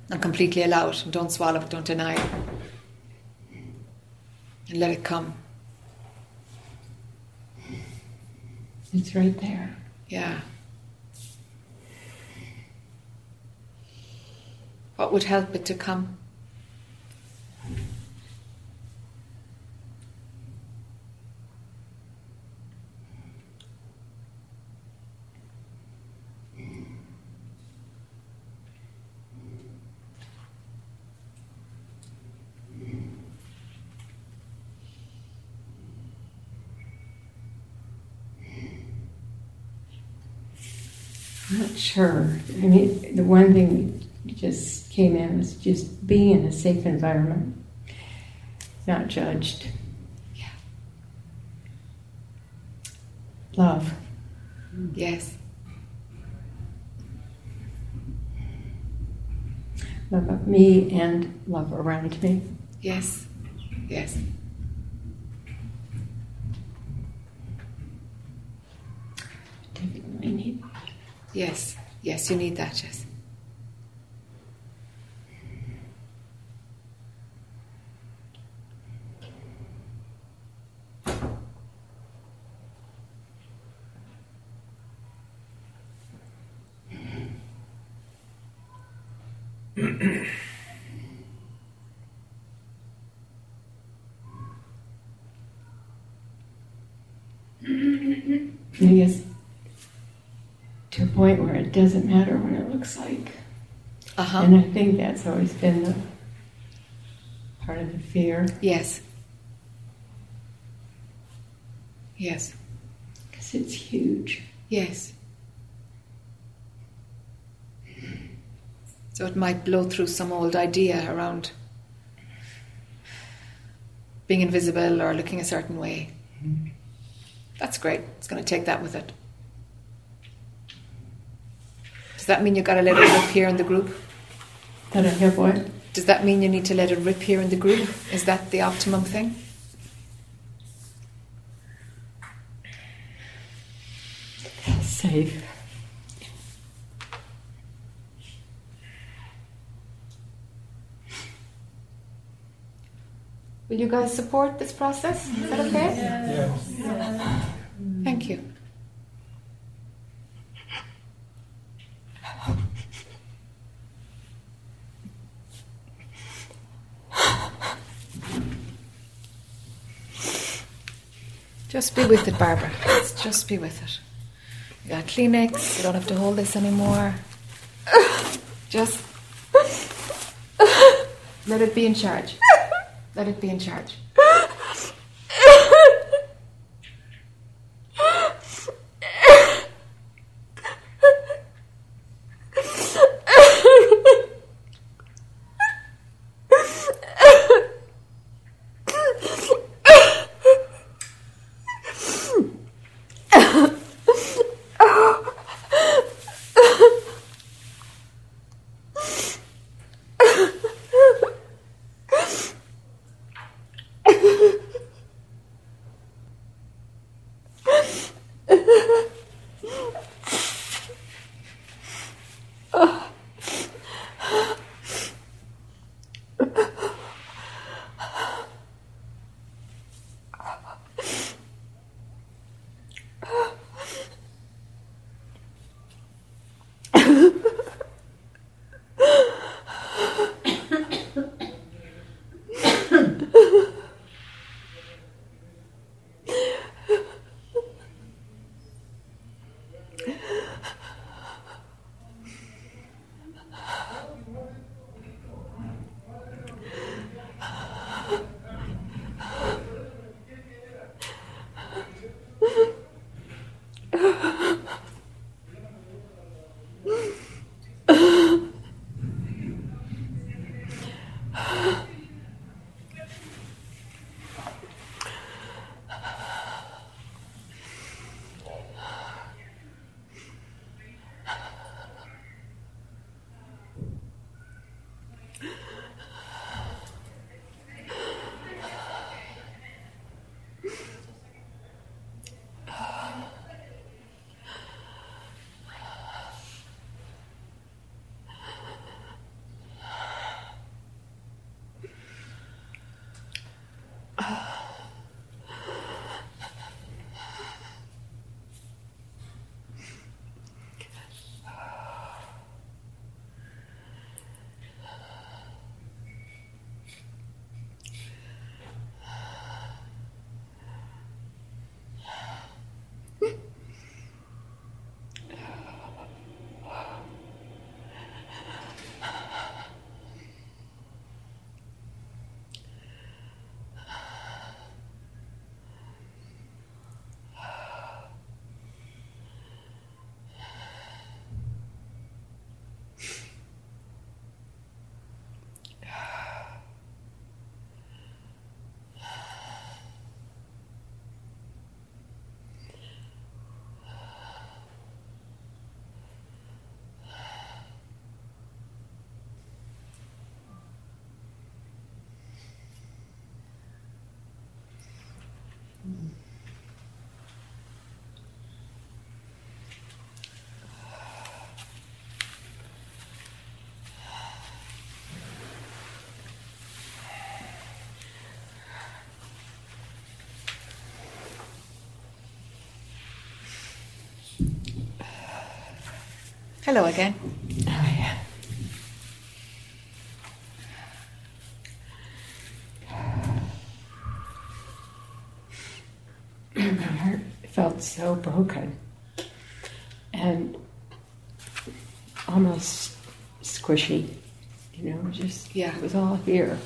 and completely allow it and don't swallow it, don't deny it. And let it come. It's right there. Yeah. What would help it to come? Not sure. I mean, the one thing just came in was just being in a safe environment, not judged. Yeah. Love. Yes. Love of me and love around me. Yes. Yes. Definitely need. Yes. Yes, you need that, yes. I guess to a point where it doesn't matter what it looks like. Uh huh. And I think that's always been the part of the fear. Yes. Yes. Because it's huge. Yes. So it might blow through some old idea around being invisible or looking a certain way. That's great. It's going to take that with it. Does that mean you've got to let it rip here in the group? That I have what? Does that mean you need to let it rip here in the group? Is that the optimum thing? Safe. Will you guys support this process? Is that okay? Yes. Thank you. Just be with it, Barbara. Let's just be with it. You got Kleenex. You don't have to hold this anymore. Just let it be in charge. Let it be in charge. Hello again. Oh, Hi. my heart felt so broken and almost squishy, you know, just Yeah. it was all here.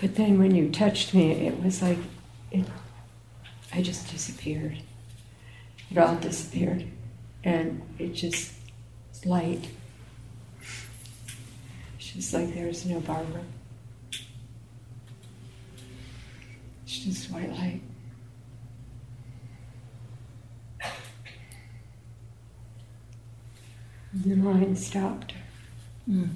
But then when you touched me, it was like it, I just disappeared. It all disappeared, and it just was light. She's like there's no Barbara. She's white light. The line stopped. Hmm.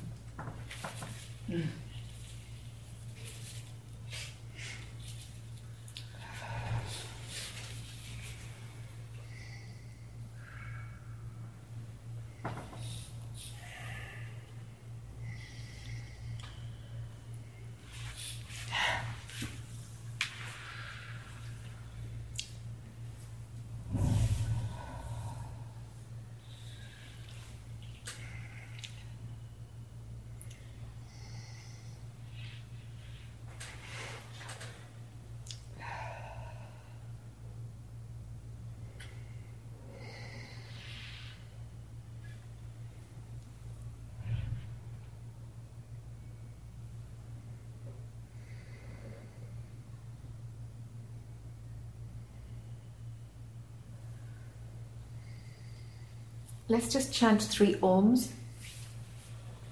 Let's just chant three Oms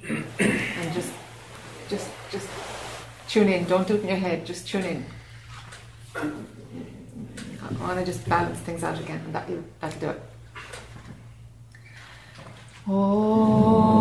and just, just, just tune in. Don't in your head. Just tune in. I want to just balance things out again, and that that'll do it. Thank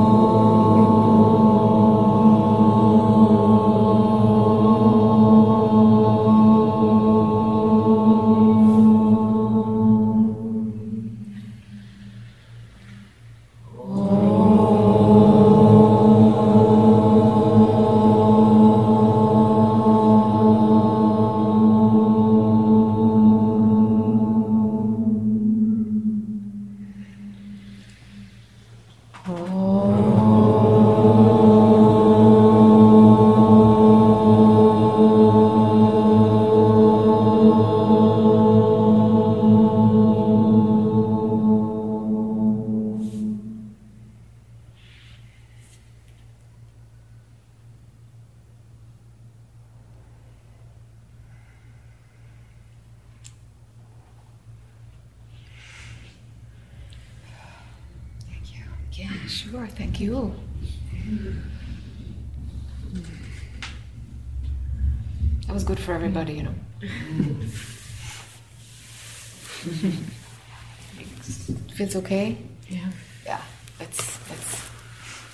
okay? Yeah. Yeah. Let's let's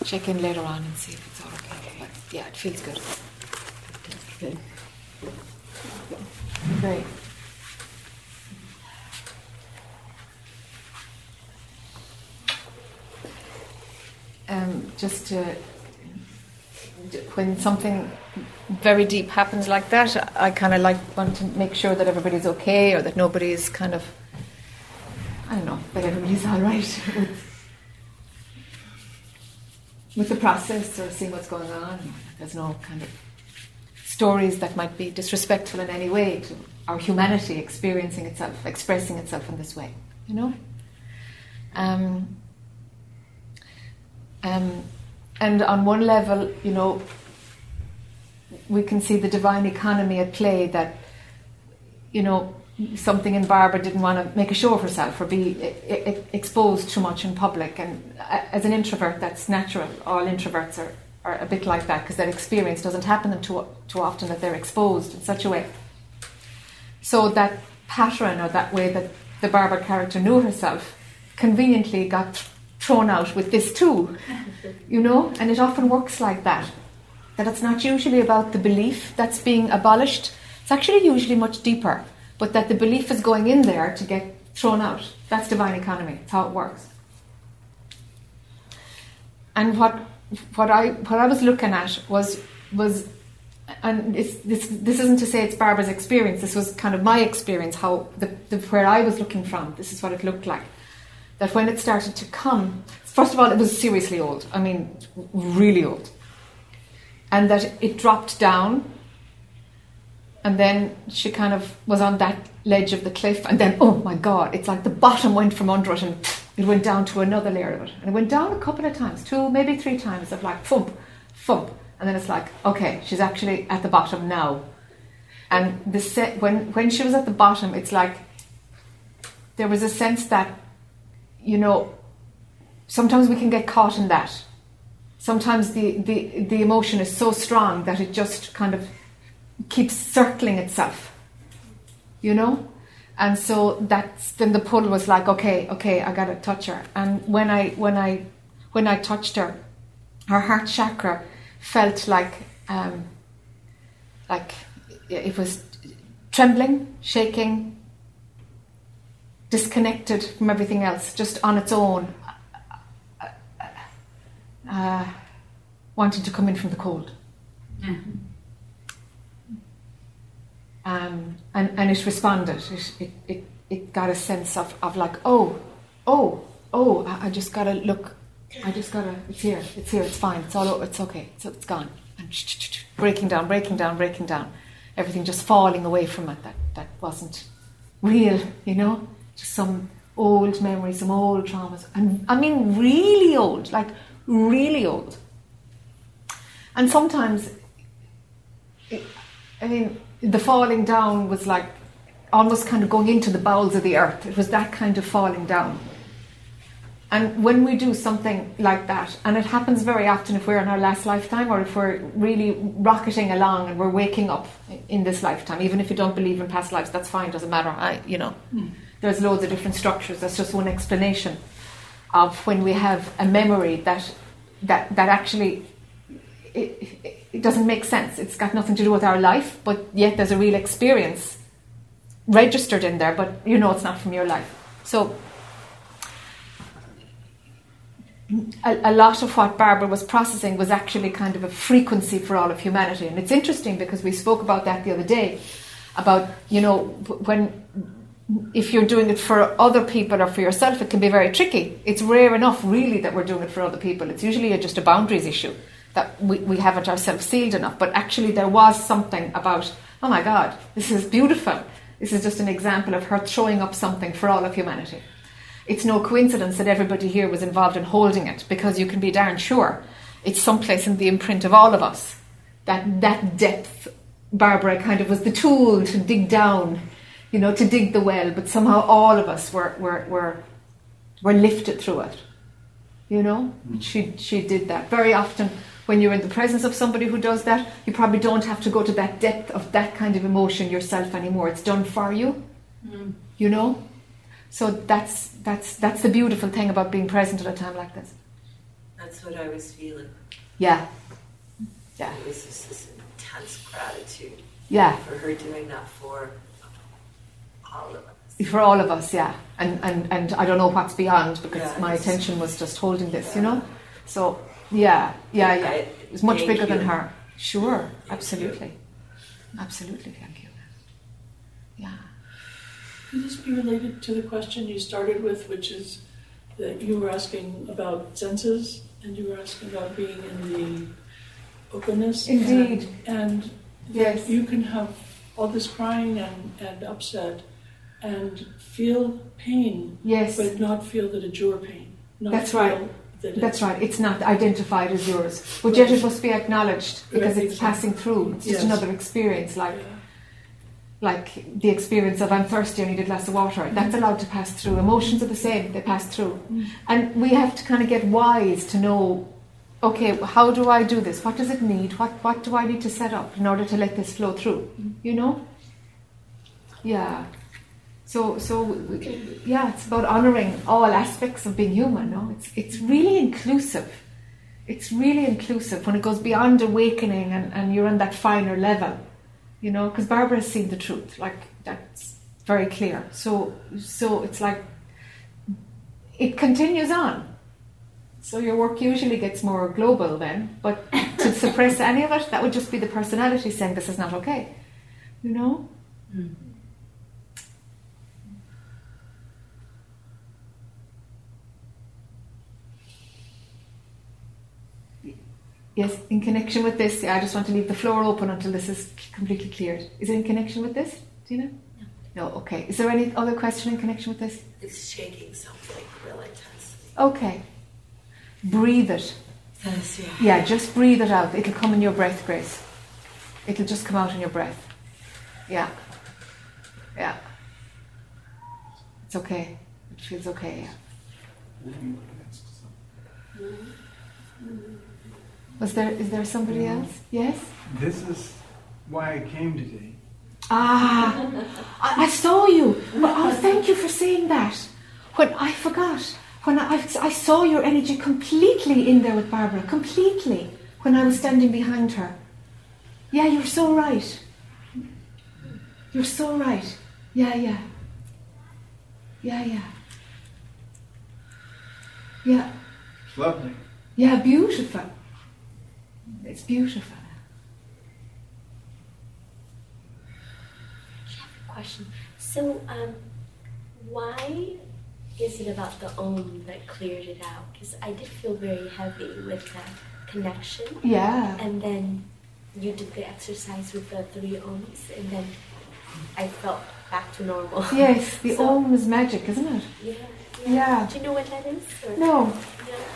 check in later on and see if it's all okay. But yeah, it feels good. Good. Great. Um, just to, when something very deep happens like that, I kind of like want to make sure that everybody's okay or that nobody's kind of, I don't know, all right with, with the process or seeing what's going on. There's no kind of stories that might be disrespectful in any way to our humanity experiencing itself, expressing itself in this way, you know? Um, um, and on one level, you know, we can see the divine economy at play that, you know, something in Barbara didn't want to make a show of herself or be exposed too much in public. And uh, as an introvert, that's natural. All introverts are, are a bit like that because that experience doesn't happen to them too, too often that they're exposed in such a way. So that pattern or that way that the Barbara character knew herself conveniently got th- thrown out with this too, you know, and it often works like that. That it's not usually about the belief that's being abolished, it's actually usually much deeper, but that the belief is going in there to get thrown out. That's divine economy, it's how it works. And what what I what I was looking at was was and this this isn't to say it's Barbara's experience. This was kind of my experience. How the, the where I was looking from. This is what it looked like. that when it started to come, first of all, it was seriously old. I mean, really old. And that it dropped down, and then she kind of was on that ledge of the cliff, and then, oh my God, it's like the bottom went from under it and it went down to another layer of it. And it went down a couple of times, two, maybe three times, of like thump, thump. And then it's like, okay, she's actually at the bottom now. And the se- when, when she was at the bottom, it's like there was a sense that, you know, sometimes we can get caught in that. Sometimes the, the, the emotion is so strong that it just kind of keeps circling itself, you know? And so that's then the pull was like, okay, okay, I gotta touch her. And when I when I when I touched her, her heart chakra felt like um, like it was trembling, shaking, disconnected from everything else, just on its own, uh, wanting to come in from the cold. Um, and, and it responded. It, it, it, it got a sense of, of like, oh, oh, oh, I, I just gotta look. I just gotta, it's here, it's here, it's fine, it's all over, it's okay, it's, it's gone. And breaking down, breaking down, breaking down. Everything just falling away from it that, that wasn't real, you know? Just some old memories, some old traumas. And I mean, really old, like really old. And sometimes, it, I mean, the falling down was like almost kind of going into the bowels of the earth. It was that kind of falling down. And when we do something like that, and it happens very often if we're in our last lifetime or if we're really rocketing along and we're waking up in this lifetime, even if you don't believe in past lives, that's fine, doesn't matter. I, you know, mm. there's loads of different structures. That's just one explanation of when we have a memory that that that actually it, it doesn't make sense. It's got nothing to do with our life, but yet there's a real experience registered in there, but you know it's not from your life. So a, a, lot of what Barbara was processing was actually kind of a frequency for all of humanity. And it's interesting because we spoke about that the other day about, you know, when if you're doing it for other people or for yourself, it can be very tricky. It's rare enough, really, that we're doing it for other people. It's usually just a boundaries issue that we, we haven't ourselves sealed enough. But actually, there was something about, oh my God, this is beautiful. This is just an example of her throwing up something for all of humanity. It's no coincidence that everybody here was involved in holding it because you can be darn sure it's someplace in the imprint of all of us. That, that depth, Barbara kind of was the tool to dig down, you know, to dig the well, but somehow all of us were, were, were, were lifted through it. You know, mm. she, she did that. Very often, when you're in the presence of somebody who does that, you probably don't have to go to that depth of that kind of emotion yourself anymore. It's done for you. Mm. You know? So that's that's that's the beautiful thing about being present at a time like this. That's what I was feeling. Yeah. Yeah. It was just this intense gratitude. Yeah. For her doing that for all of us. For all of us, yeah. And and, and I don't know what's beyond because yeah, my attention was just holding this, yeah. you know? So yeah, yeah, yeah. It was much bigger you. than her. Sure, absolutely. Absolutely, thank you. Yeah. Could this be related to the question you started with, which is that you were asking about senses and you were asking about being in the openness? Indeed. And, and yes. you can have all this crying and, and upset and feel pain, yes. but not feel that it's your pain. That's right. That That's right. It's not identified as yours, but yet it must be acknowledged because it's passing through. It's just yes. another experience, like yeah like the experience of I'm thirsty, I need a glass of water. That's allowed to pass through. Emotions are the same, they pass through. Mm. And we have to kind of get wise to know okay, how do I do this? What does it need? What, what do I need to set up in order to let this flow through? You know? Yeah. So, so yeah, it's about honoring all aspects of being human. No, it's it's really inclusive. It's really inclusive when it goes beyond awakening and, and you're on that finer level you know, because Barbara has seen the truth, like that's very clear. So, so it's like it continues on. So your work usually gets more global then, but to suppress any of it, that would just be the personality saying this is not okay, you know. Mm. Yes, in connection with this, yeah, I just want to leave the floor open until this is completely cleared. Is it in connection with this, Tina? No. No, okay. Is there any other question in connection with this? It's shaking something really intensely. Okay. Breathe it. Yes, yeah. Yeah, just breathe it out. It'll come in your breath, Grace. It'll just come out in your breath. Yeah. Yeah. It's okay. It feels okay, yeah. Was there is there somebody else? Yes? This is why I came today. Ah, I, I saw you. Well, oh, thank you for saying that. When I forgot, when I, I saw your energy completely in there with Barbara, completely, when I was standing behind her. Yeah, you're so right. You're so right. Yeah, yeah. Yeah, yeah. Yeah, It's lovely. yeah, beautiful. It's beautiful. question. So, um, why is it about the Om that cleared it out? Because I did feel very heavy with that connection. Yeah. And then you did the exercise with the three Oms, and then I felt back to normal. Yes, the So- Om is magic, isn't it? Yeah. Yeah. Do you know what that is? Or? No.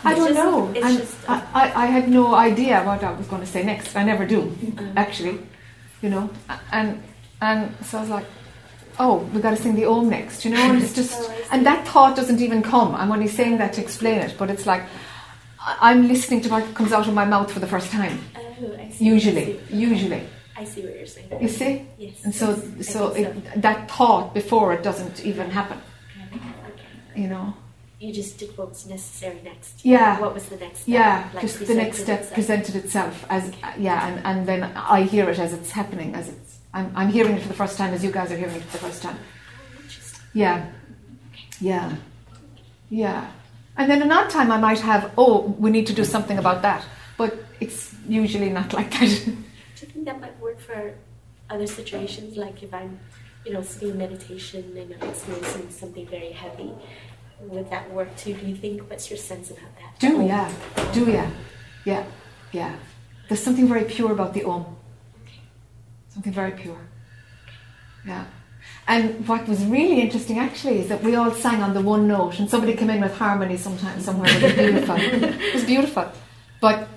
I don't just- know. Just. I, I, I had no idea what I was going to say next. I never do, um, actually. You know, and and so I was like, oh, we've got to sing the Om next. You know, and it's just, Oh, and that thought doesn't even come. I'm only saying that to explain it, but it's like I'm listening to what comes out of my mouth for the first time. oh, I see. Usually, I see. usually. I see what you're saying. You see, Yes. and so yes, so it, that thought before it doesn't even happen. Okay. You know. You just did what was necessary next. Yeah. What was the next step? Yeah, Like just the next step itself. presented itself as yeah, and, and then I hear it as it's happening, as it's I'm, I'm hearing it for the first time, as you guys are hearing it for the first time. Oh, interesting. Yeah, yeah, yeah. And then another time I might have, oh, we need to do something about that, but it's usually not like that. Do you think that might work for other situations? Like if I'm, you know, sitting in meditation and I'm experiencing something very heavy, would that work too? Do you think? What's your sense about that? do yeah, do yeah, yeah, yeah. There's something very pure about the Om. Something very pure. Yeah. And what was really interesting actually is that we all sang on the one note and somebody came in with harmony sometimes somewhere. It was beautiful. it was beautiful. But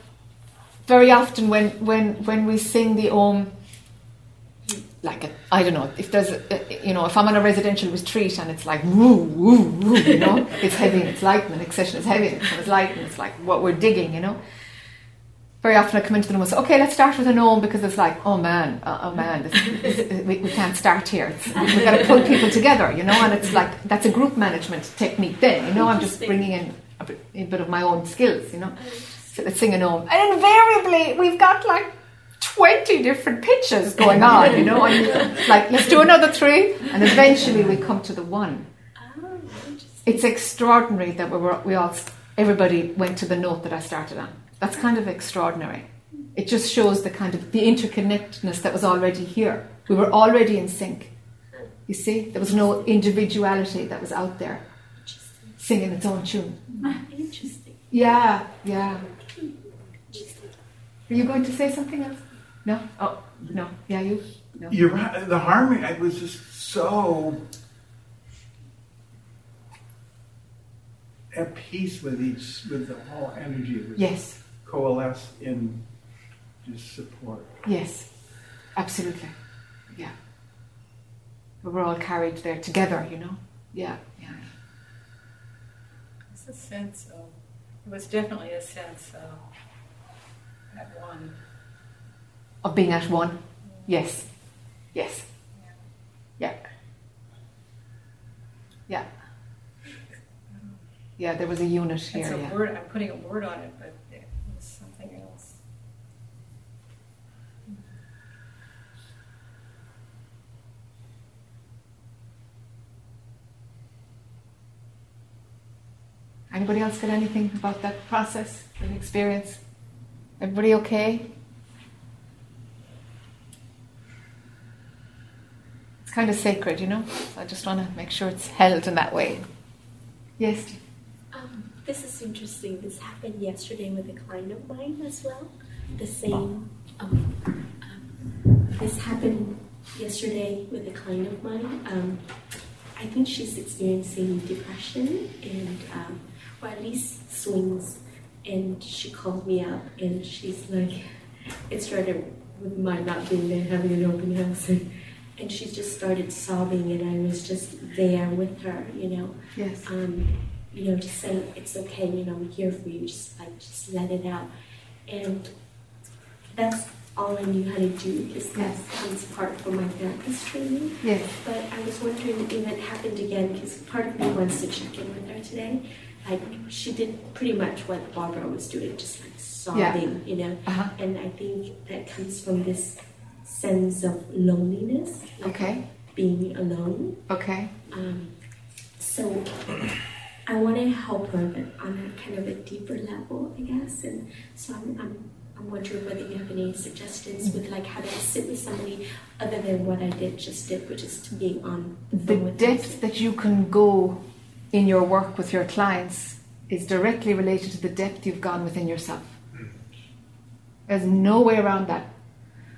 very often when, when, when we sing the Om, like a, I don't know if there's a, you know if I'm on a residential retreat and it's like woo woo woo you know it's heavy and it's light and the next session is heavy and it's light and it's like what we're digging you know. Very often I come into the room and say okay let's start with a om because it's like oh man uh, oh man this, this, we, we can't start here. It's, we've got to pull people together you know and it's like that's a group management technique then you know I'm just bringing in a bit, a bit of my own skills you know. So let's sing a om and invariably we've got like 20 different pitches going on, you know, and like, let's do another three, and eventually we come to the one. Oh. It's extraordinary that we were, we all, everybody went to the note that I started on. That's kind of extraordinary. It just shows the kind of, the interconnectedness that was already here. We were already in sync. You see, there was no individuality that was out there singing its own tune. Interesting. Yeah, yeah. Are you going to say something else? No? Oh, no. Yeah, you? No. You're right. The harmony, I was just so at peace with each, with the whole energy of it. Yes. Coalesce in just support. Yes, absolutely. Yeah. We were all carried there together, you know? Yeah, yeah. It's a sense of, it was definitely a sense of at one. Of being at one? Yes. Yes. Yeah. Yeah. Yeah, there was a unit It's here, a yeah. word, I'm putting a word on it, but it was something else. Anybody else got anything about that process and experience? Everybody okay? It's kind of sacred, you know? So I just want to make sure it's held in that way. Yes? Um, this is interesting. This happened yesterday with a client of mine as well. the same. Um, um, this happened yesterday with a client of mine. Um, I think she's experiencing depression and, um, or at least swings. And she called me up and she's like, it started with my not being there, having an open house. And, and she just started sobbing, and I was just there with her, you know. Yes. Um, you know, just saying it's okay, you know, I'm here for you. Just like just let it out, and that's all I knew how to do because that part from my therapist training. Yes. But I was wondering if it happened again because part of me wants to check in with her today. Like she did pretty much what Barbara was doing, just like sobbing, you know. Uh-huh. And I think that comes from this sense of loneliness, like Okay. being alone. Okay. Um, so I want to help her, but on a kind of a deeper level, I guess. And so I'm, I'm, I'm wondering whether you have any suggestions with like how to sit with somebody other than what I did just did, which is to being on the The them. depth that you can go in your work with your clients is directly related to the depth you've gone within yourself. There's no way around that.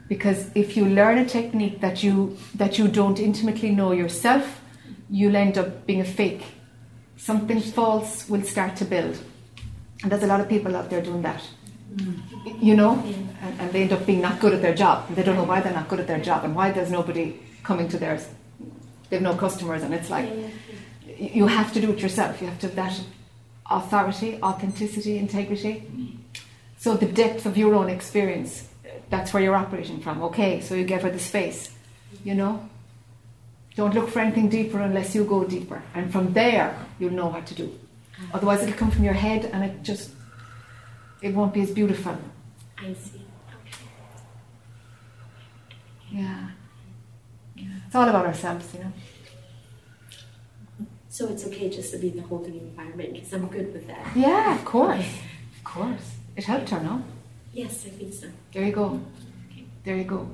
Because if you learn a technique that you that you don't intimately know yourself, you'll end up being a fake. Something false will start to build. And there's a lot of people out there doing that. Mm. You know? And, and they end up being not good at their job. They don't know why they're not good at their job and why there's nobody coming to theirs. They've no customers and it's like you have to do it yourself. You have to have that authority, authenticity, integrity. Mm. So the depth of your own experience, that's where you're operating from. Okay, so you give her the space, you know. Don't look for anything deeper unless you go deeper, and from there you'll know what to do. Ah. Otherwise, it'll come from your head, and it just it won't be as beautiful. I see. Okay. Yeah, yeah. It's all about ourselves, you know. So it's okay just to be in the holding environment because I'm good with that. Yeah, of course, of course. It helped her, no? Yes, I think so. There you go. Okay. There you go.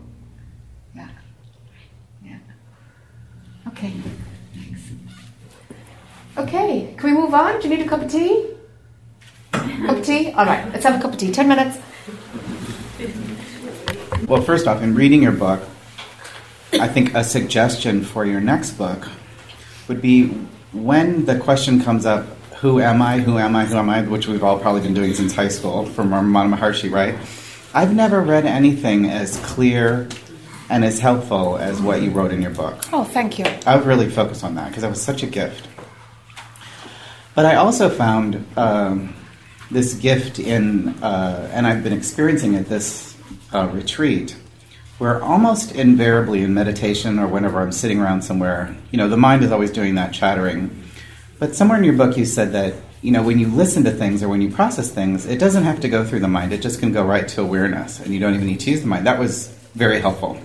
Yeah. Yeah. Okay. Thanks. Okay, can we move on? Do you need a cup of tea? Cup of tea? All right, let's have a cup of tea. Ten minutes. Well, first off, in reading your book, I think a suggestion for your next book would be when the question comes up, who am I, who am I, who am I, which we've all probably been doing since high school from Ramana Maharshi, right? I've never read anything as clear and as helpful as what you wrote in your book. Oh, thank you. I would really focus on that because that was such a gift. But I also found um, this gift in, uh, and I've been experiencing it this uh, retreat, where almost invariably in meditation or whenever I'm sitting around somewhere, you know, the mind is always doing that chattering. But somewhere in your book, you said that, you know, when you listen to things or when you process things, it doesn't have to go through the mind, it just can go right to awareness, and you don't even need to use the mind. That was very helpful.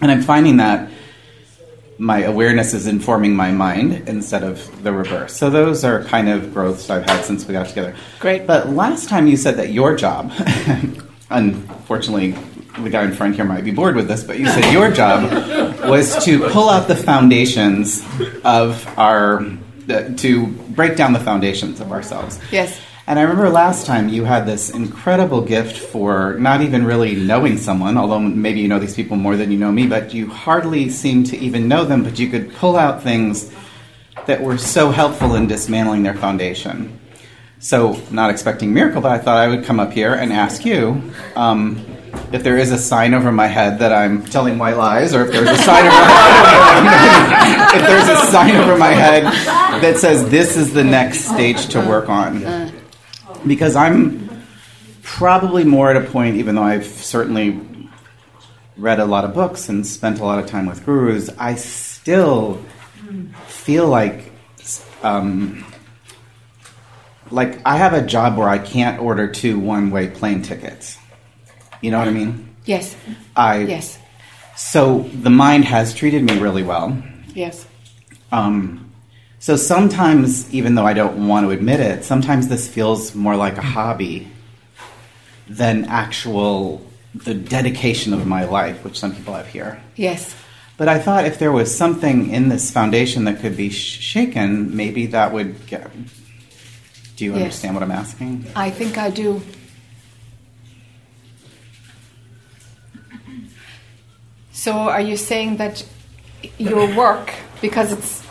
And I'm finding that my awareness is informing my mind instead of the reverse. So those are kind of growths I've had since we got together. Great. But last time you said that your job, unfortunately, the guy in front here might be bored with this, but you said your job was to pull out the foundations of our, the, to break down the foundations of ourselves. Yes. And I remember last time you had this incredible gift for not even really knowing someone, although maybe you know these people more than you know me, but you hardly seem to even know them, but you could pull out things that were so helpful in dismantling their foundation. So, not expecting miracle, but I thought I would come up here and ask you um, if there is a sign over my head that I'm telling white lies, or if there's a sign over my if there's a sign over my head that says this is the next stage to work on because I'm probably more at a point, even though I've certainly read a lot of books and spent a lot of time with gurus, I still feel like, um, like I have a job where I can't order two one-way plane tickets. You know what I mean? Yes. I Yes. So the mind has treated me really well. Yes. Um, so sometimes, even though I don't want to admit it, sometimes this feels more like a hobby than actual the dedication of my life, which some people have here. Yes. But I thought if there was something in this foundation that could be sh- shaken, maybe that would get. Do you Yes. understand what I'm asking? I think I do. So are you saying that your work, because it's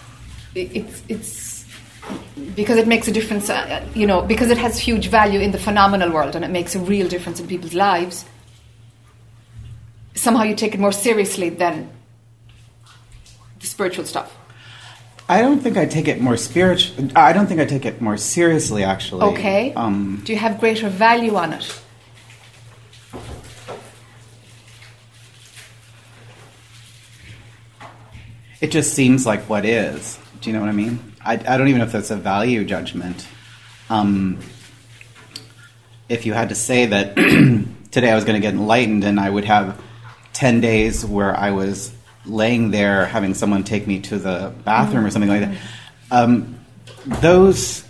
it's it's because it makes a difference, uh, you know, because it has huge value in the phenomenal world and it makes a real difference in people's lives. Somehow you take it more seriously than the spiritual stuff. I don't think I take it more spiritual. I don't think I take it more seriously, actually. Okay. Um, Do you have greater value on it? It just seems like what is. Do you know what I mean? I, I don't even know if that's a value judgment. Um, if you had to say that today I was going to get enlightened and I would have 10 days where I was laying there having someone take me to the bathroom or something like that, um, those,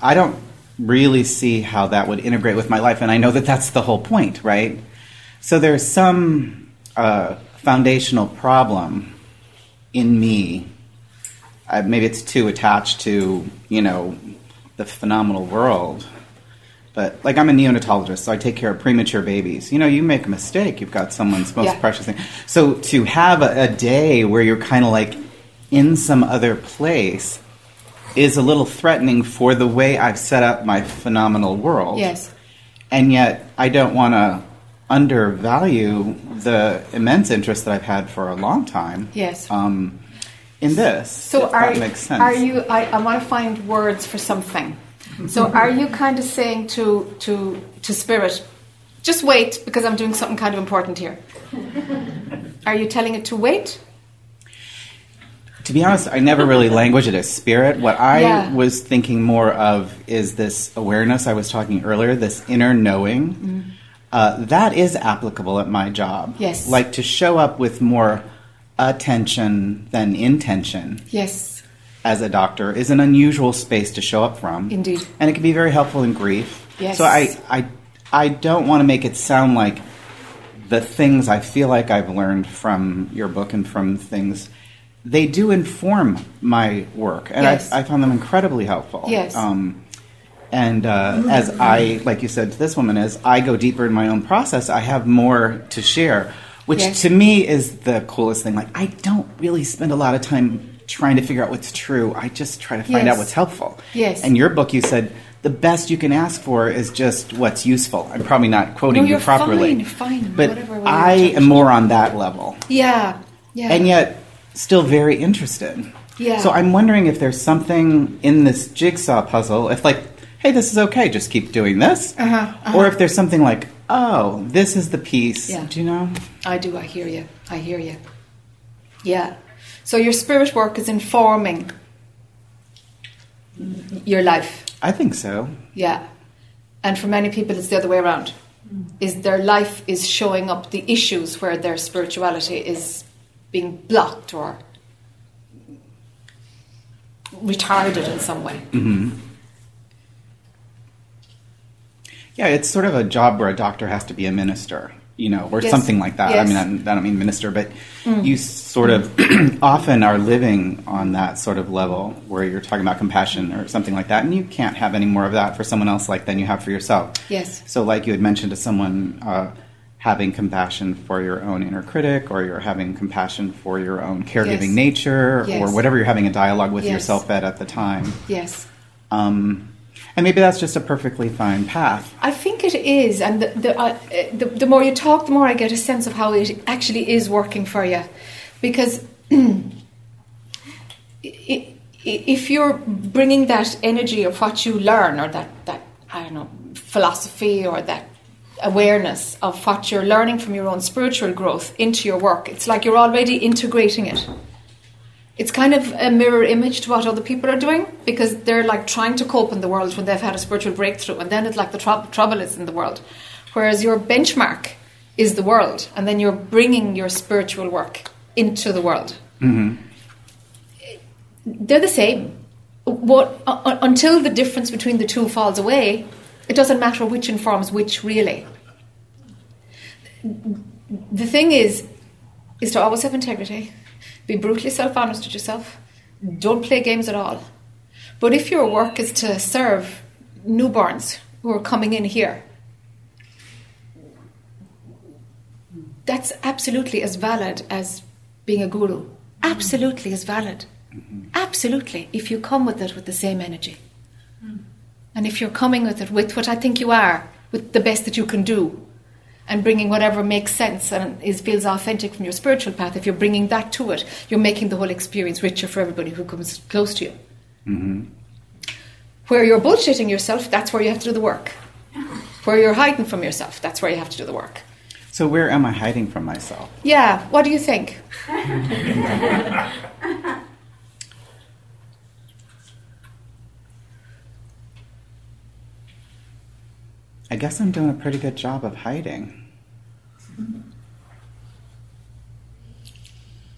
I don't really see how that would integrate with my life. And I know that that's the whole point, right? So there's some uh, foundational problem in me. Uh, maybe it's too attached to, you know, the phenomenal world. But like I'm a neonatologist, so I take care of premature babies. You know, you make a mistake, you've got someone's most Yeah. precious thing. So to have a, a day where you're kind of like in some other place is a little threatening for the way I've set up my phenomenal world. Yes. And yet I don't want to undervalue the immense interest that I've had for a long time. Yes. Um, in this, So if are that makes sense. are you? I, I want to find words for something. So are you kind of saying to to to spirit, just wait because I'm doing something kind of important here? Are you telling it to wait? To be honest, I never really language it as spirit. What I Yeah. was thinking more of is this awareness I was talking earlier, this inner knowing. Uh, that is applicable at my job. Yes. Like to show up with more attention than intention Yes, as a doctor is an unusual space to show up from. Indeed. And it can be very helpful in grief. Yes. So I, I, I don't want to make it sound like the things I feel like I've learned from your book and from things, they do inform my work. And Yes. I, I found them incredibly helpful. Yes. Um, and uh, as I, like you said to this woman, as I go deeper in my own process, I have more to share, which Yes. to me is the coolest thing. Like, I don't really spend a lot of time trying to figure out what's true. I just try to find Yes. out what's helpful. Yes. And your book, you said the best you can ask for is just what's useful. I'm probably not quoting No, you properly. fine, fine, But whatever I am more on that level. yeah, yeah. And yet, still very interested. Yeah. So I'm wondering if there's something in this jigsaw puzzle, if like, hey, this is okay, just keep doing this. Uh-huh, uh-huh. Or if there's something like, oh, this is the piece. Yeah. Do you know? I do. I hear you. I hear you. Yeah. So your spirit work is informing your life. I think so. Yeah. And for many people, it's the other way around. Is their life is showing up the issues where their spirituality is being blocked or retarded in some way. hmm Yeah, it's sort of a job where a doctor has to be a minister, you know, or Yes. something like that. I mean, I don't- I don't mean minister, but Mm. you sort of often are living on that sort of level where you're talking about compassion or something like that, and you can't have any more of that for someone else like than you have for yourself. Yes. So, like you had mentioned to someone, uh, having compassion for your own inner critic, or you're having compassion for your own caregiving Yes. nature, Yes. or whatever you're having a dialogue with Yes. yourself at at the time. Yes. Um, and maybe that's just a perfectly fine path. I think it is, and the the, uh, the the more you talk, the more I get a sense of how it actually is working for you, because if you're bringing that energy of what you learn, or that that I don't know philosophy, or that awareness of what you're learning from your own spiritual growth into your work, it's like you're already integrating it. It's kind of a mirror image to what other people are doing because they're like trying to cope in the world when they've had a spiritual breakthrough, and then it's like the trou- trouble is in the world. Whereas your benchmark is the world, and then you're bringing your spiritual work into the world. hmm They're the same. What uh, until the difference between the two falls away, it doesn't matter which informs which. Really, the thing is, is to always have integrity, be brutally self-honest with yourself, don't play games at all. But if your work is to serve newborns who are coming in here, that's absolutely as valid as being a guru. Absolutely as valid. Absolutely. If you come with it with the same energy. And if you're coming with it with what I think you are, with the best that you can do, and bringing whatever makes sense and is feels authentic from your spiritual path, if you're bringing that to it, you're making the whole experience richer for everybody who comes close to you. hmm Where you're bullshitting yourself, that's where you have to do the work. Where you're hiding from yourself, that's where you have to do the work. So where am I hiding from myself? Yeah, what do you think? I guess I'm doing a pretty good job of hiding.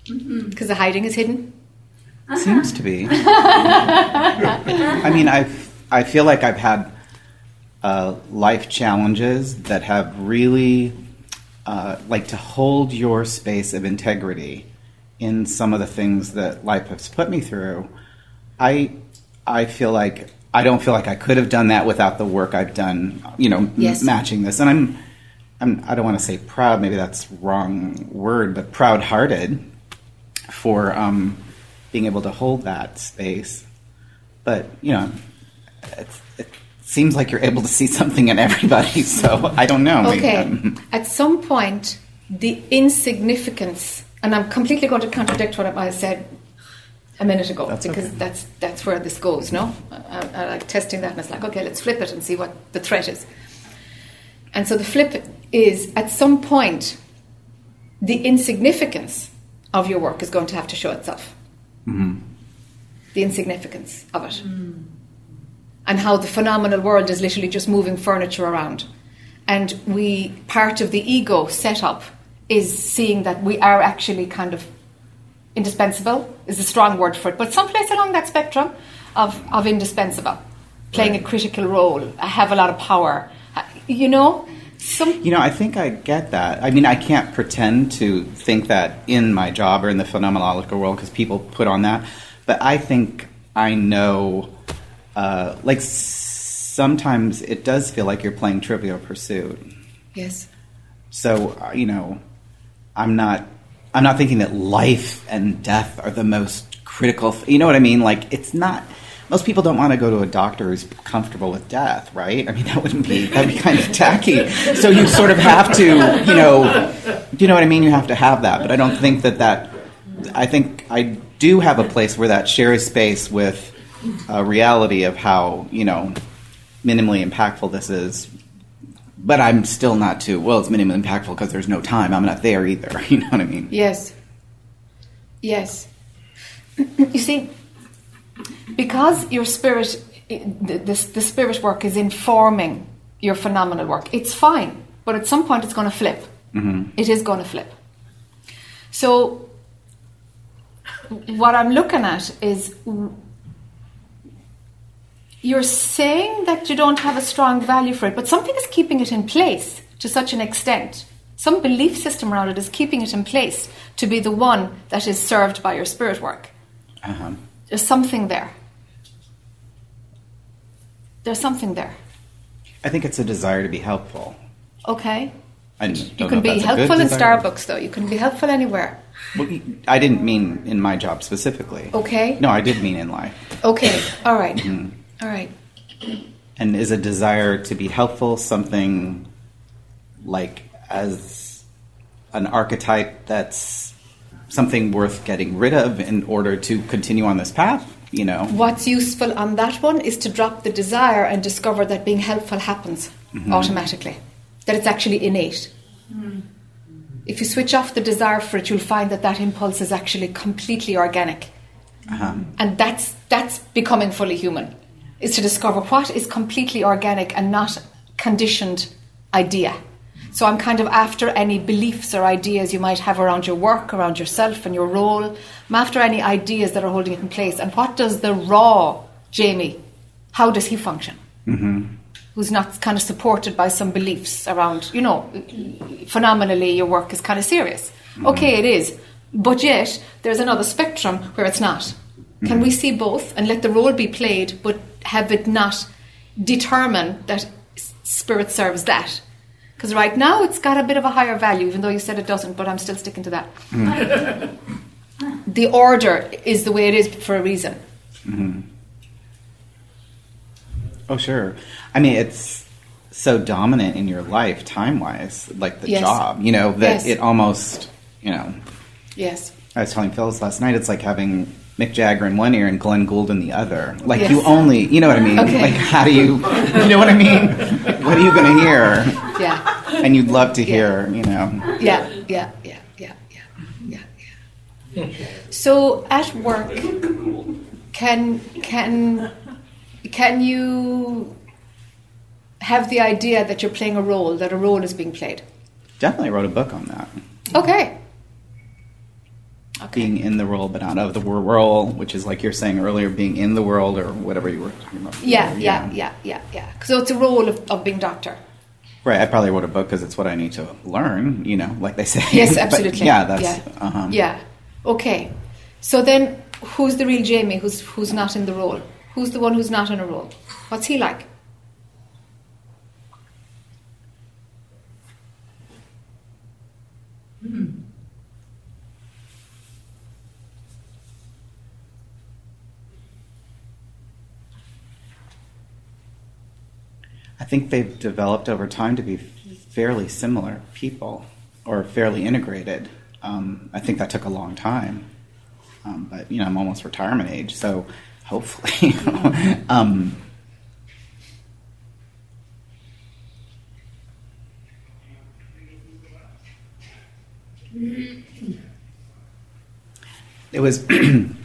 Because the hiding is hidden? Seems to be. I mean, I I feel like I've had uh, life challenges that have really uh, like to hold your space of integrity in some of the things that life has put me through. I I feel like I don't feel like I could have done that without the work I've done. You know, m- matching this, and I'm. I'm, I don't want to say proud, maybe that's wrong word, but proud-hearted for um, being able to hold that space. But you know, it, it seems like you're able to see something in everybody. So I don't know. Okay. I'm- At some point, the insignificance, and I'm completely going to contradict what I said a minute ago That's because okay. that's that's where this goes. No, I, I like testing that, and it's like, okay, let's flip it and see what the threat is. And so the flip is at some point, the insignificance of your work is going to have to show itself. Mhm. The insignificance of it. And how the phenomenal world is literally just moving furniture around. And we, part of the ego setup is seeing that we are actually kind of indispensable, is a strong word for it, but someplace along that spectrum of, of indispensable, playing a critical role, I have a lot of power. Uh, You know, some You know, I think I get that. I mean, I can't pretend to think that in my job or in the phenomenological world because people put on that. But I think I know, uh, like, sometimes it does feel like you're playing Trivial Pursuit. Yes. So uh, you know, I'm not. I'm not thinking that life and death are the most critical. Th- you know what I mean? Like it's not. Most people don't want to go to a doctor who's comfortable with death, right? I mean, that wouldn't be that'd be kind of tacky. So you sort of have to, you know, do you know what I mean? You have to have that. But I don't think that that. I think I do have a place where that shares space with a reality of how you know minimally impactful this is but I'm still not too well. It's minimally impactful because there's no time. I'm not there either. You know what I mean? Yes. Yes. You see, because your spirit, the, the, the spirit work is informing your phenomenal work, it's fine. But at some point, it's going to flip. Mhm. It is going to flip. So, what I'm looking at is you're saying that you don't have a strong value for it, but something is keeping it in place to such an extent. Some belief system around it is keeping it in place to be the one that is served by your spirit work. Uh-huh. There's something there. There's something there. I think it's a desire to be helpful. Okay? You can be that's a good helpful in desire. Starbucks, though. You can be helpful anywhere. Well, I didn't mean in my job specifically. Okay? No, I did mean in life. Okay. All right. All right. And is a desire to be helpful something like as an archetype that's something worth getting rid of in order to continue on this path? You know? What's useful on that one is to drop the desire and discover that being helpful happens Mhm. automatically, that it's actually innate. If you switch off the desire for it, you'll find that that impulse is actually completely organic. Uh-huh. And that's, that's becoming fully human, is to discover what is completely organic and not conditioned idea. So I'm kind of after any beliefs or ideas you might have around your work, around yourself and your role. I'm after any ideas that are holding it in place. And what does the raw Jamie, how does he function? Mm-hmm. Who's not kind of supported by some beliefs around, you know, phenomenally your work is kind of serious. Okay, it is. But yet, there's another spectrum where it's not. Can we see both and let the role be played, but have it not determine that spirit serves that? Because right now it's got a bit of a higher value, even though you said it doesn't, but I'm still sticking to that. the order is the way it is for a reason. hmm Oh, sure. I mean, it's so dominant in your life, time wise, like the Yes. job, you know, that Yes. it almost, you know, Yes. I was telling Phyllis last night, it's like having Mick Jagger in one ear and Glenn Gould in the other. Like, Yes. you only, you know what I mean? Okay. Like, how do you, you know what I mean? What are you going to hear? Yeah. And you'd love to hear, you know. Yeah, yeah, yeah, yeah, yeah, yeah, yeah. So at work, can can can you have the idea that you're playing a role, that a role is being played? Definitely wrote a book on that. Okay. Being in the role, but not of the role, which is like you're saying earlier, being in the world or whatever you were talking about. Yeah, before, yeah, yeah, yeah, yeah. So it's a role of, of being doctor. Right. I probably wrote a book because it's what I need to learn, you know, like they say. Yes, But absolutely. yeah, that's. yeah. Uh-huh. Yeah. Okay. So then, who's the real Jamie? Who's who's not in the role? Who's the one who's not in a role? What's he like? I think they've developed over time to be fairly similar people or fairly integrated. Um, I think that took a long time, um, but you know I'm almost retirement age, so hopefully. um, it was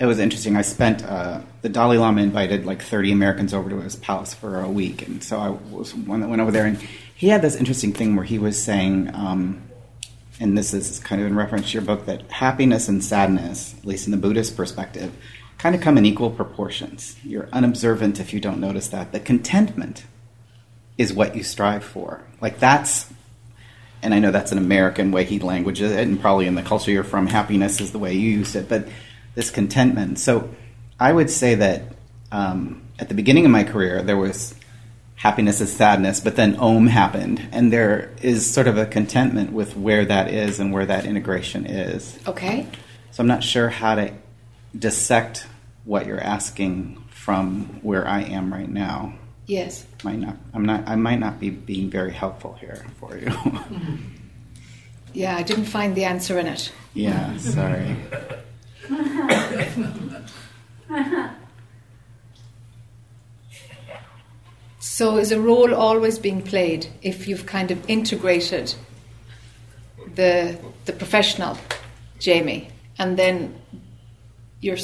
it was interesting. I spent uh, the Dalai Lama invited like 30 Americans over to his palace for a week, and so I was one that went over there, and he had this interesting thing where he was saying, um, and this is kind of in reference to your book, that happiness and sadness, at least in the Buddhist perspective, kind of come in equal proportions. You're unobservant if you don't notice that. The contentment is what you strive for. Like that's and I know that's an American way he languages it, and probably in the culture you're from, happiness is the way you use it, but this contentment. So I would say that um, at the beginning of my career, there was happiness is sadness, but then Om happened, and there is sort of a contentment with where that is and where that integration is. Okay. So I'm not sure how to dissect what you're asking from where I am right now. Yes. Might not. I'm not. I might not be being very helpful here for you. Yeah, I didn't find the answer in it. yeah. Sorry. So is a role always being played if you've kind of integrated the the professional Jamie and then you're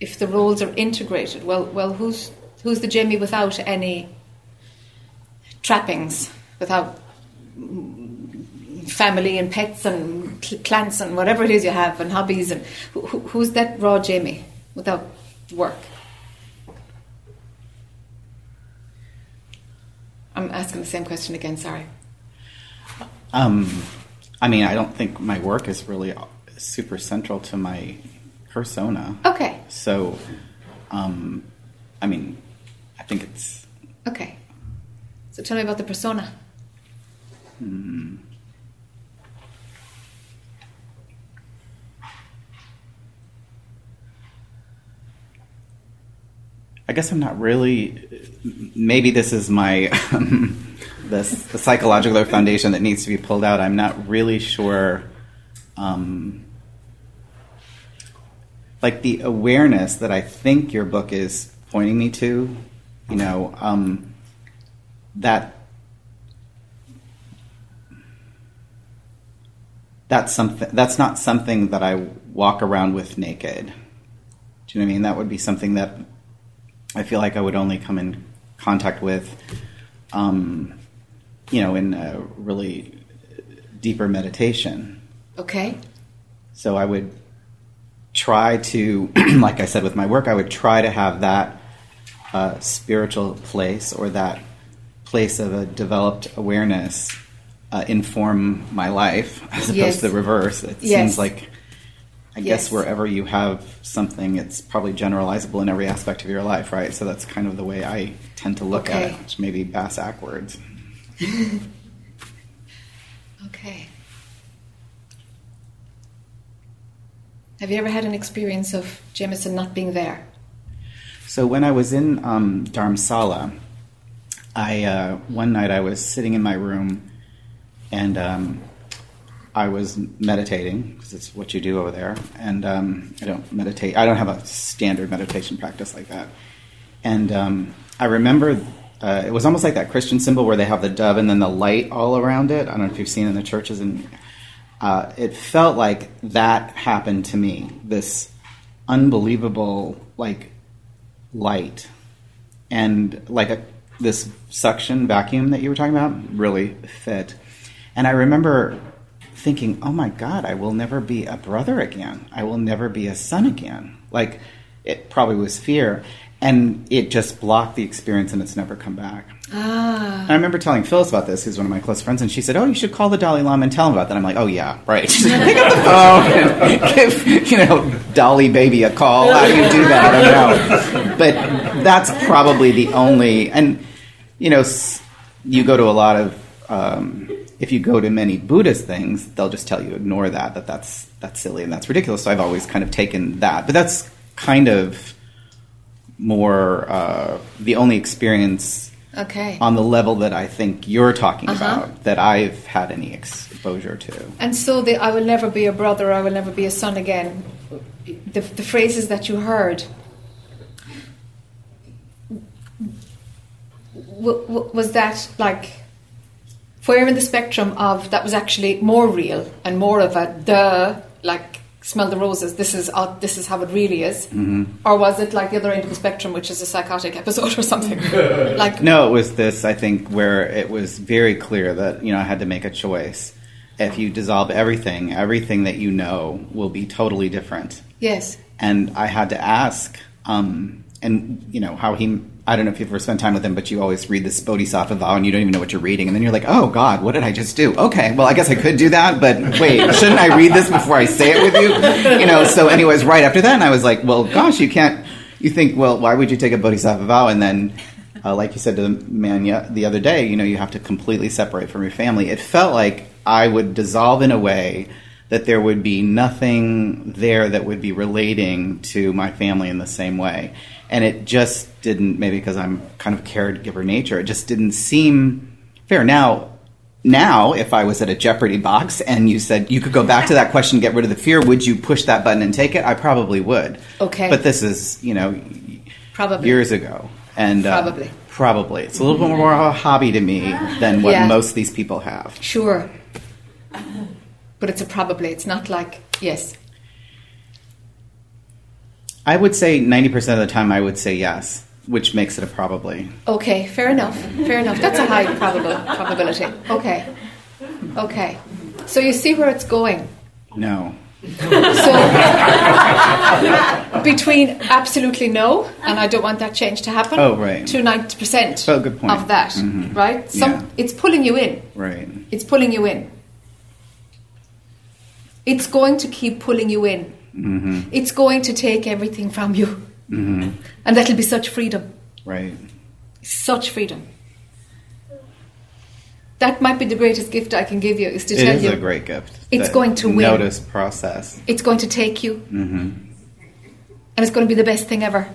if the roles are integrated well well who's who's the Jamie without any trappings without mm, family and pets and plants and whatever it is you have and hobbies and who, who- who's that raw Jamie without work I'm asking the same question again sorry Um, I mean, I don't think my work is really super central to my persona. Okay. So, um, I mean, I think it's. Okay. So tell me about the persona. Hmm. Guess I'm not really. Maybe this is my this the psychological foundation that needs to be pulled out. I'm not really sure. Um, like the awareness that I think your book is pointing me to, you know, um, that that's something that's not something that I walk around with naked. Do you know what I mean? That would be something that I feel like I would only come in contact with, um, you know, in a really deeper meditation. Okay. So I would try to, like I said with my work, I would try to have that uh, spiritual place or that place of a developed awareness uh, inform my life as opposed Yes. to the reverse. It Yes. seems like, I Yes. guess, wherever you have something, it's probably generalizable in every aspect of your life, right? So that's kind of the way I tend to look at it, which may be bass backwards. Okay. Have you ever had an experience of Jameson not being there? So when I was in um, Dharamsala, I uh, one night I was sitting in my room, and um, I was meditating because it's what you do over there. And um, I don't meditate. I don't have a standard meditation practice like that. And um, I remember uh, it was almost like that Christian symbol where they have the dove and then the light all around it. I don't know if you've seen in the churches, and uh, it felt like that happened to me. This unbelievable like light and like a, this suction vacuum that you were talking about really fit. And I remember thinking, "Oh my God, I will never be a brother again. I will never be a son again." Like it probably was fear, and it just blocked the experience, and it's never come back. Ah. And I remember telling Phyllis about this, who's one of my close friends, and she said, "Oh, you should call the Dalai Lama and tell him about that." I'm like, "Oh yeah, right." She's like, Pick up the phone and give you know Dolly baby a call. How do you do that? I don't know. But that's probably the only. And you know, you go to a lot of. Um, if you go to many Buddhist things, they'll just tell you ignore that. That that's that's silly and that's ridiculous. So I've always kind of taken that. But that's kind of more uh, the only experience Okay. on the level that I think you're talking Uh-huh. about that I've had any exposure to. And so the I will never be a brother, I will never be a son again. The, the phrases that you heard. W- w- was that like where in the spectrum of that was actually more real and more of a the like smell the roses this is uh, this is how it really is Mhm. or was it like the other end of the spectrum which is a psychotic episode or something like No, it was this, I think, where it was very clear that, you know, I had to make a choice. If you dissolve everything, everything that you know will be totally different. yes And I had to ask, um, and, you know, how he, I don't know if you've ever spent time with him, but you always read this Bodhisattva vow and you don't even know what you're reading. And then you're like, oh, God, what did I just do? Okay, well, I guess I could do that, but wait, shouldn't I read this before I say it with you? You know, so, anyways, right after that, and I was like, well, gosh, you can't, you think, well, why would you take a Bodhisattva vow? And then, uh, like you said to the man the other day, you know, you have to completely separate from your family. It felt like I would dissolve in a way that there would be nothing there that would be relating to my family in the same way. And it just didn't, maybe because I'm kind of caregiver nature, it just didn't seem fair. Now, now, if I was at a Jeopardy box and you said you could go back to that question, get rid of the fear, would you push that button and take it? I probably would. Okay. But this is, you know, probably years ago, and uh, Probably. probably it's a little bit more of a hobby to me than what Yeah. most of these people have. Sure. But it's a probably. It's not like, yes. I would say ninety percent of the time, I would say yes, which makes it a probably. Okay, fair enough. Fair enough. That's a high probable probability. Okay. Okay. So you see where it's going. No. So between absolutely no, and I don't want that change to happen. Oh, right. To ninety percent Oh, good point. of that, Mhm. right? Some Yeah. it's pulling you in. Right. It's pulling you in. It's going to keep pulling you in. Mm-hmm. It's going to take everything from you, Mm-hmm. and that'll be such freedom. Right. Such freedom. That might be the greatest gift I can give you is to It tell is you a great gift. It's going to win. Notice process. it's going to take you Mm-hmm. and it's going to be the best thing ever.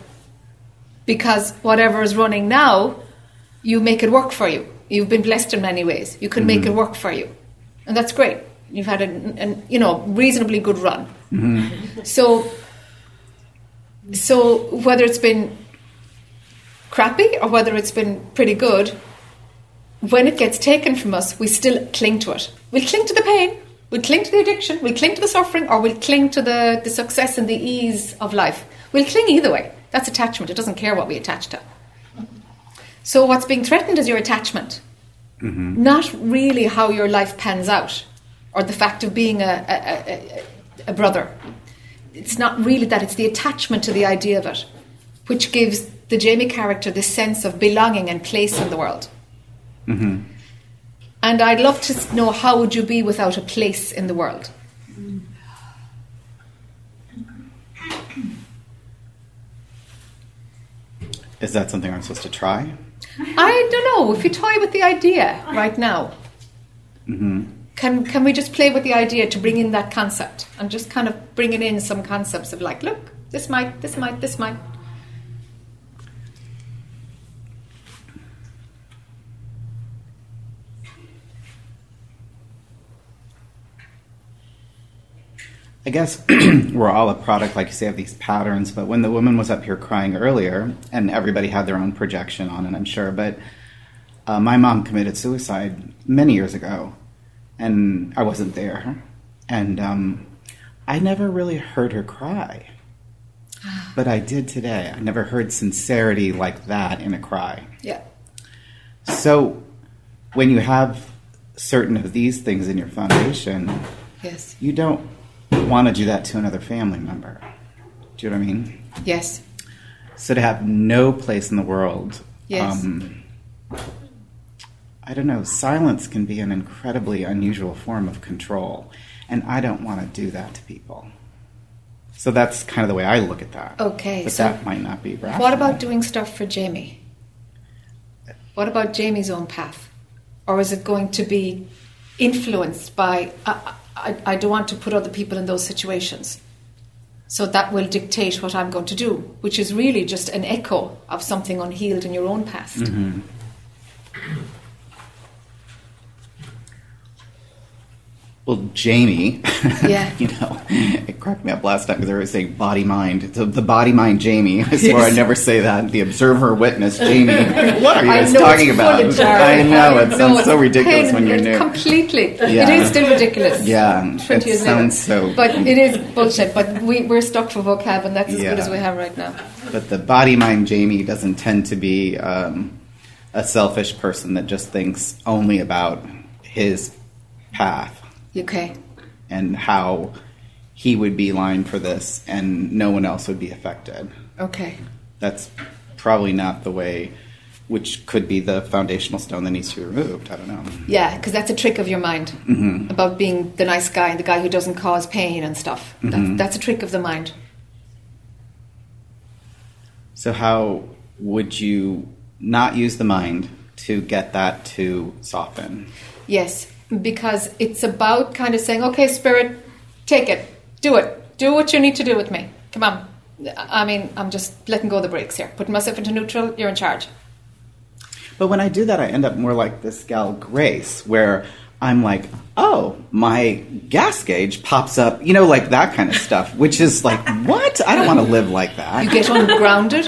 Because whatever is running now, you make it work for you. You've been blessed in many ways. You can make Mhm. it work for you, and that's great. You've had an, an you know reasonably good run. Mm-hmm. So, so whether it's been crappy or whether it's been pretty good, when it gets taken from us, we still cling to it. We'll cling to the pain, we'll cling to the addiction, we'll cling to the suffering, or we'll cling to the, the success and the ease of life. We'll cling either way. That's attachment. It doesn't care what we attach to. So, what's being threatened is your attachment, Mm-hmm. not really how your life pans out or the fact of being a, a, a, a brother. It's not really that, it's the attachment to the idea of it, which gives the Jamie character this sense of belonging and place in the world. Mm-hmm. And I'd love to know how would you be without a place in the world? Is that something I'm supposed to try? I don't know if you toy with the idea right now. Mm-hmm. Can can we just play with the idea to bring in that concept and just kind of bringing in some concepts of like, look, this might, this might, this might. I guess we're all a product, like you say, of these patterns. But when the woman was up here crying earlier, and everybody had their own projection on it, I'm sure. But uh, my mom committed suicide many years ago, and I wasn't there, and um, I never really heard her cry. But I did today. I never heard sincerity like that in a cry. Yeah. So, when you have certain of these things in your foundation, Yes. you don't want to do that to another family member. Do you know what I mean? Yes. So to have no place in the world, Yes. um, I don't know, silence can be an incredibly unusual form of control, and I don't want to do that to people. So that's kind of the way I look at that. Okay, but so that might not be rational. What about doing stuff for Jamie? What about Jamie's own path? Or is it going to be influenced by, I, I, I don't want to put other people in those situations. So that will dictate what I'm going to do, which is really just an echo of something unhealed in your own past. Mhm. Well, Jamie, Yeah. you know, it cracked me up last time because they were saying body mind. So the body mind Jamie. I swear Yes. I never say that. The observer witness Jamie. What are you guys talking about? full of jargon. I know it sounds it's so ridiculous pain- when you're new. Completely. Yeah. It is still ridiculous. Yeah, 20 it years sounds later. so- But it is bullshit. But we, we're stuck for vocab, and that's as good as we have right now. But the body mind Jamie doesn't tend to be um, a selfish person that just thinks only about his path Okay. and how he would be lined for this and no one else would be affected. Okay. That's probably not the way, which could be the foundational stone that needs to be removed. I don't know. Yeah, because that's a trick of your mind Mhm. about being the nice guy, the guy who doesn't cause pain and stuff. Mhm. That, that's a trick of the mind. So, how would you not use the mind to get that to soften? Yes, because it's about kind of saying, okay, spirit, take it, do it, do what you need to do with me. Come on. I mean, I'm just letting go of the brakes here, putting myself into neutral. You're in charge. But when I do that, I end up more like this gal Grace, where I'm like, oh, my gas gauge pops up, you know, like that kind of stuff, which is like, what? I don't want to live like that. You get ungrounded.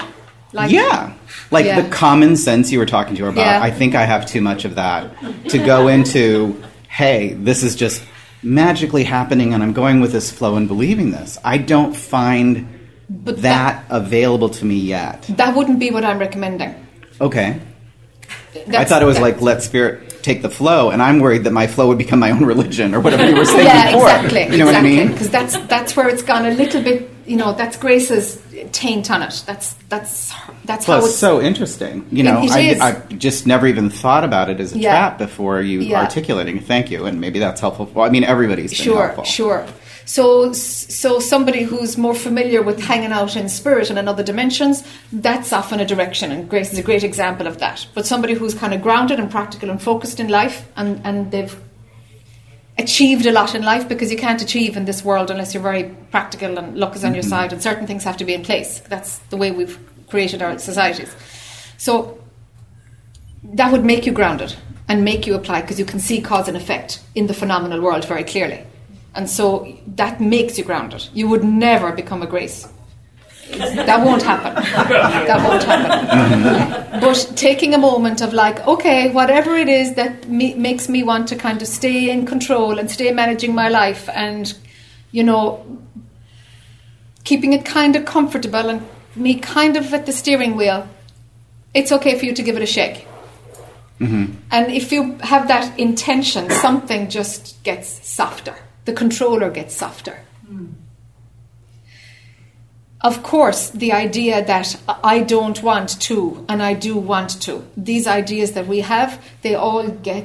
Like yeah. Like Yeah. the common sense you were talking to her about, Yeah. I think I have too much of that to go into, hey, this is just magically happening and I'm going with this flow and believing this. I don't find But that available to me yet. That wouldn't be what I'm recommending. Okay. I thought it was that- like let spirit take the flow, and I'm worried that my flow would become my own religion or whatever you were saying before. yeah, before. exactly. You know exactly. what I mean? Because that's that's where it's gone a little bit. You know, that's Grace's taint on it. That's that's that's Well, how it's so interesting. You know, I. I just never even thought about it as a Yeah. trap before you Yeah. articulating. Thank you, and maybe that's helpful. Well, I mean, everybody's been sure, helpful. sure. So, so somebody who's more familiar with hanging out in spirit and in other dimensions, that's often a direction, and Grace is a great example of that. But somebody who's kind of grounded and practical and focused in life, and, and they've achieved a lot in life because you can't achieve in this world unless you're very practical and luck is on your Mhm. side, and certain things have to be in place. That's the way we've created our societies. So that would make you grounded and make you apply because you can see cause and effect in the phenomenal world very clearly. And so that makes you grounded. You would never become a grace. That won't happen. That won't happen. But taking a moment of like, okay, whatever it is that me, makes me want to kind of stay in control and stay managing my life and, you know, keeping it kind of comfortable and me kind of at the steering wheel, it's okay for you to give it a shake. hmm And if you have that intention, something just gets softer. The controller gets softer. Of course, the idea that I don't want to and I do want to, these ideas that we have, they all get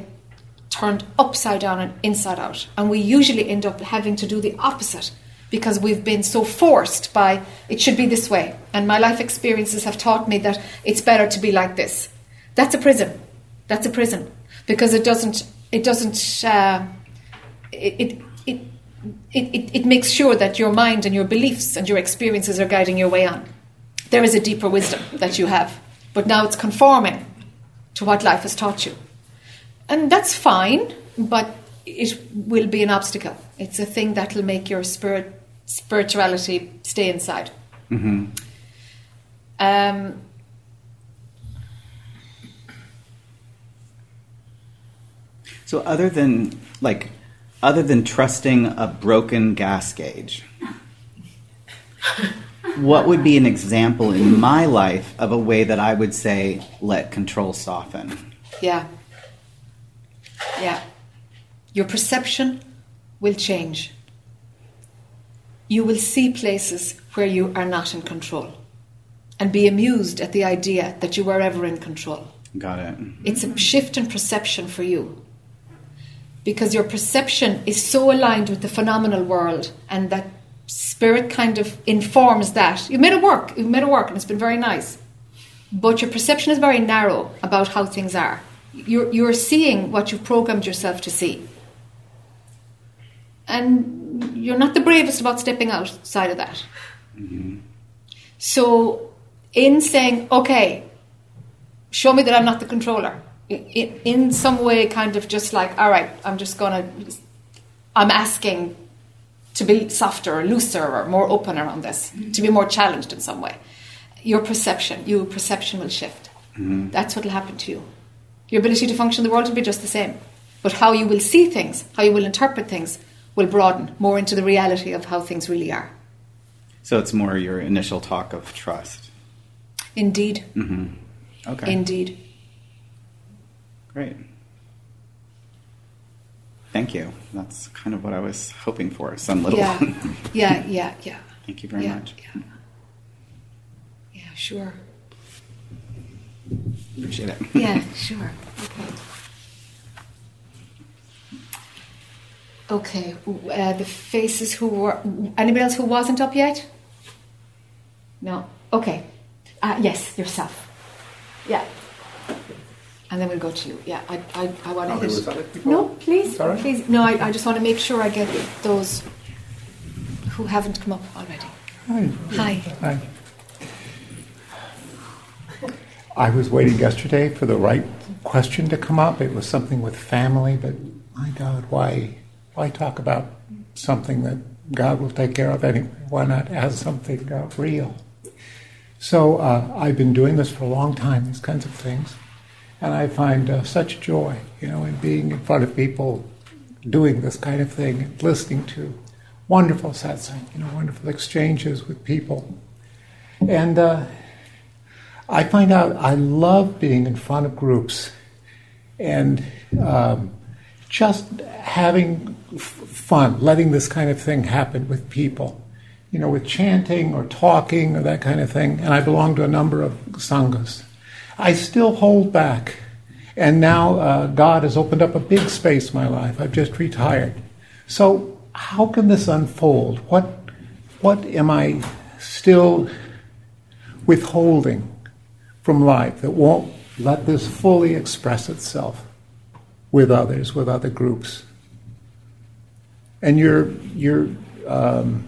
turned upside down and inside out. And we usually end up having to do the opposite because we've been so forced by it should be this way. And my life experiences have taught me that it's better to be like this. That's a prison. That's a prison because it doesn't it doesn't uh, it, it, it, it, it makes sure that your mind and your beliefs and your experiences are guiding your way on. There is a deeper wisdom that you have, but now it's conforming to what life has taught you. And that's fine, but it will be an obstacle. It's a thing that will make your spirit spirituality stay inside. hmm Um, So other than like other than trusting a broken gas gauge, what would be an example in my life of a way that I would say let control soften? yeah. Yeah. Your perception will change. You will see places where you are not in control and be amused at the idea that you were ever in control. Got it. It's a shift in perception for you. Because your perception is so aligned with the phenomenal world and that spirit kind of informs that. You've made it work, you've made it work, and it's been very nice. But your perception is very narrow about how things are. You're, you're seeing what you've programmed yourself to see. And you're not the bravest about stepping outside of that. Mm-hmm. So, in saying, okay, show me that I'm not the controller, in, in some way, kind of just like, all right, I'm just gonna, I'm asking to be softer or looser or more open around this, to be more challenged in some way. Your perception, your perception will shift. That's what will happen to you. Your ability to function in the world will be just the same. But how you will see things, how you will interpret things, will broaden more into the reality of how things really are. So it's more your initial talk of trust. Indeed. mm-hmm. Okay. Indeed. Great. Thank you. That's kind of what I was hoping for. Some little. Yeah. Yeah, yeah, yeah. Thank you very Yeah, much. Yeah. yeah, sure. Appreciate it. Yeah, sure. Okay. Okay. Uh, the faces who were. Anybody else who wasn't up yet? No. Okay. Uh, yes, yourself. Yeah. And then we'll go to you. Yeah, I, I, I want to hit. was? No, please, Sorry? please. No, I, I just want to make sure I get those who haven't come up already. Hi. Hi. Hi. I was waiting yesterday for the right question to come up. It was something with family, but my God, why, why talk about something that God will take care of anyway? Why not ask something uh, real? So uh, I've been doing this for a long time, these kinds of things, and I find uh, such joy, you know, in being in front of people, doing this kind of thing, listening to wonderful satsang, you know, wonderful exchanges with people, and. Uh, I find out I love being in front of groups and um, just having f- fun, letting this kind of thing happen with people, you know, with chanting or talking or that kind of thing. And I belong to a number of sanghas. I still hold back. And now uh, God has opened up a big space in my life. I've just retired. So, how can this unfold? What, what am I still withholding from life that won't let this fully express itself with others, with other groups. And you're, you're, um,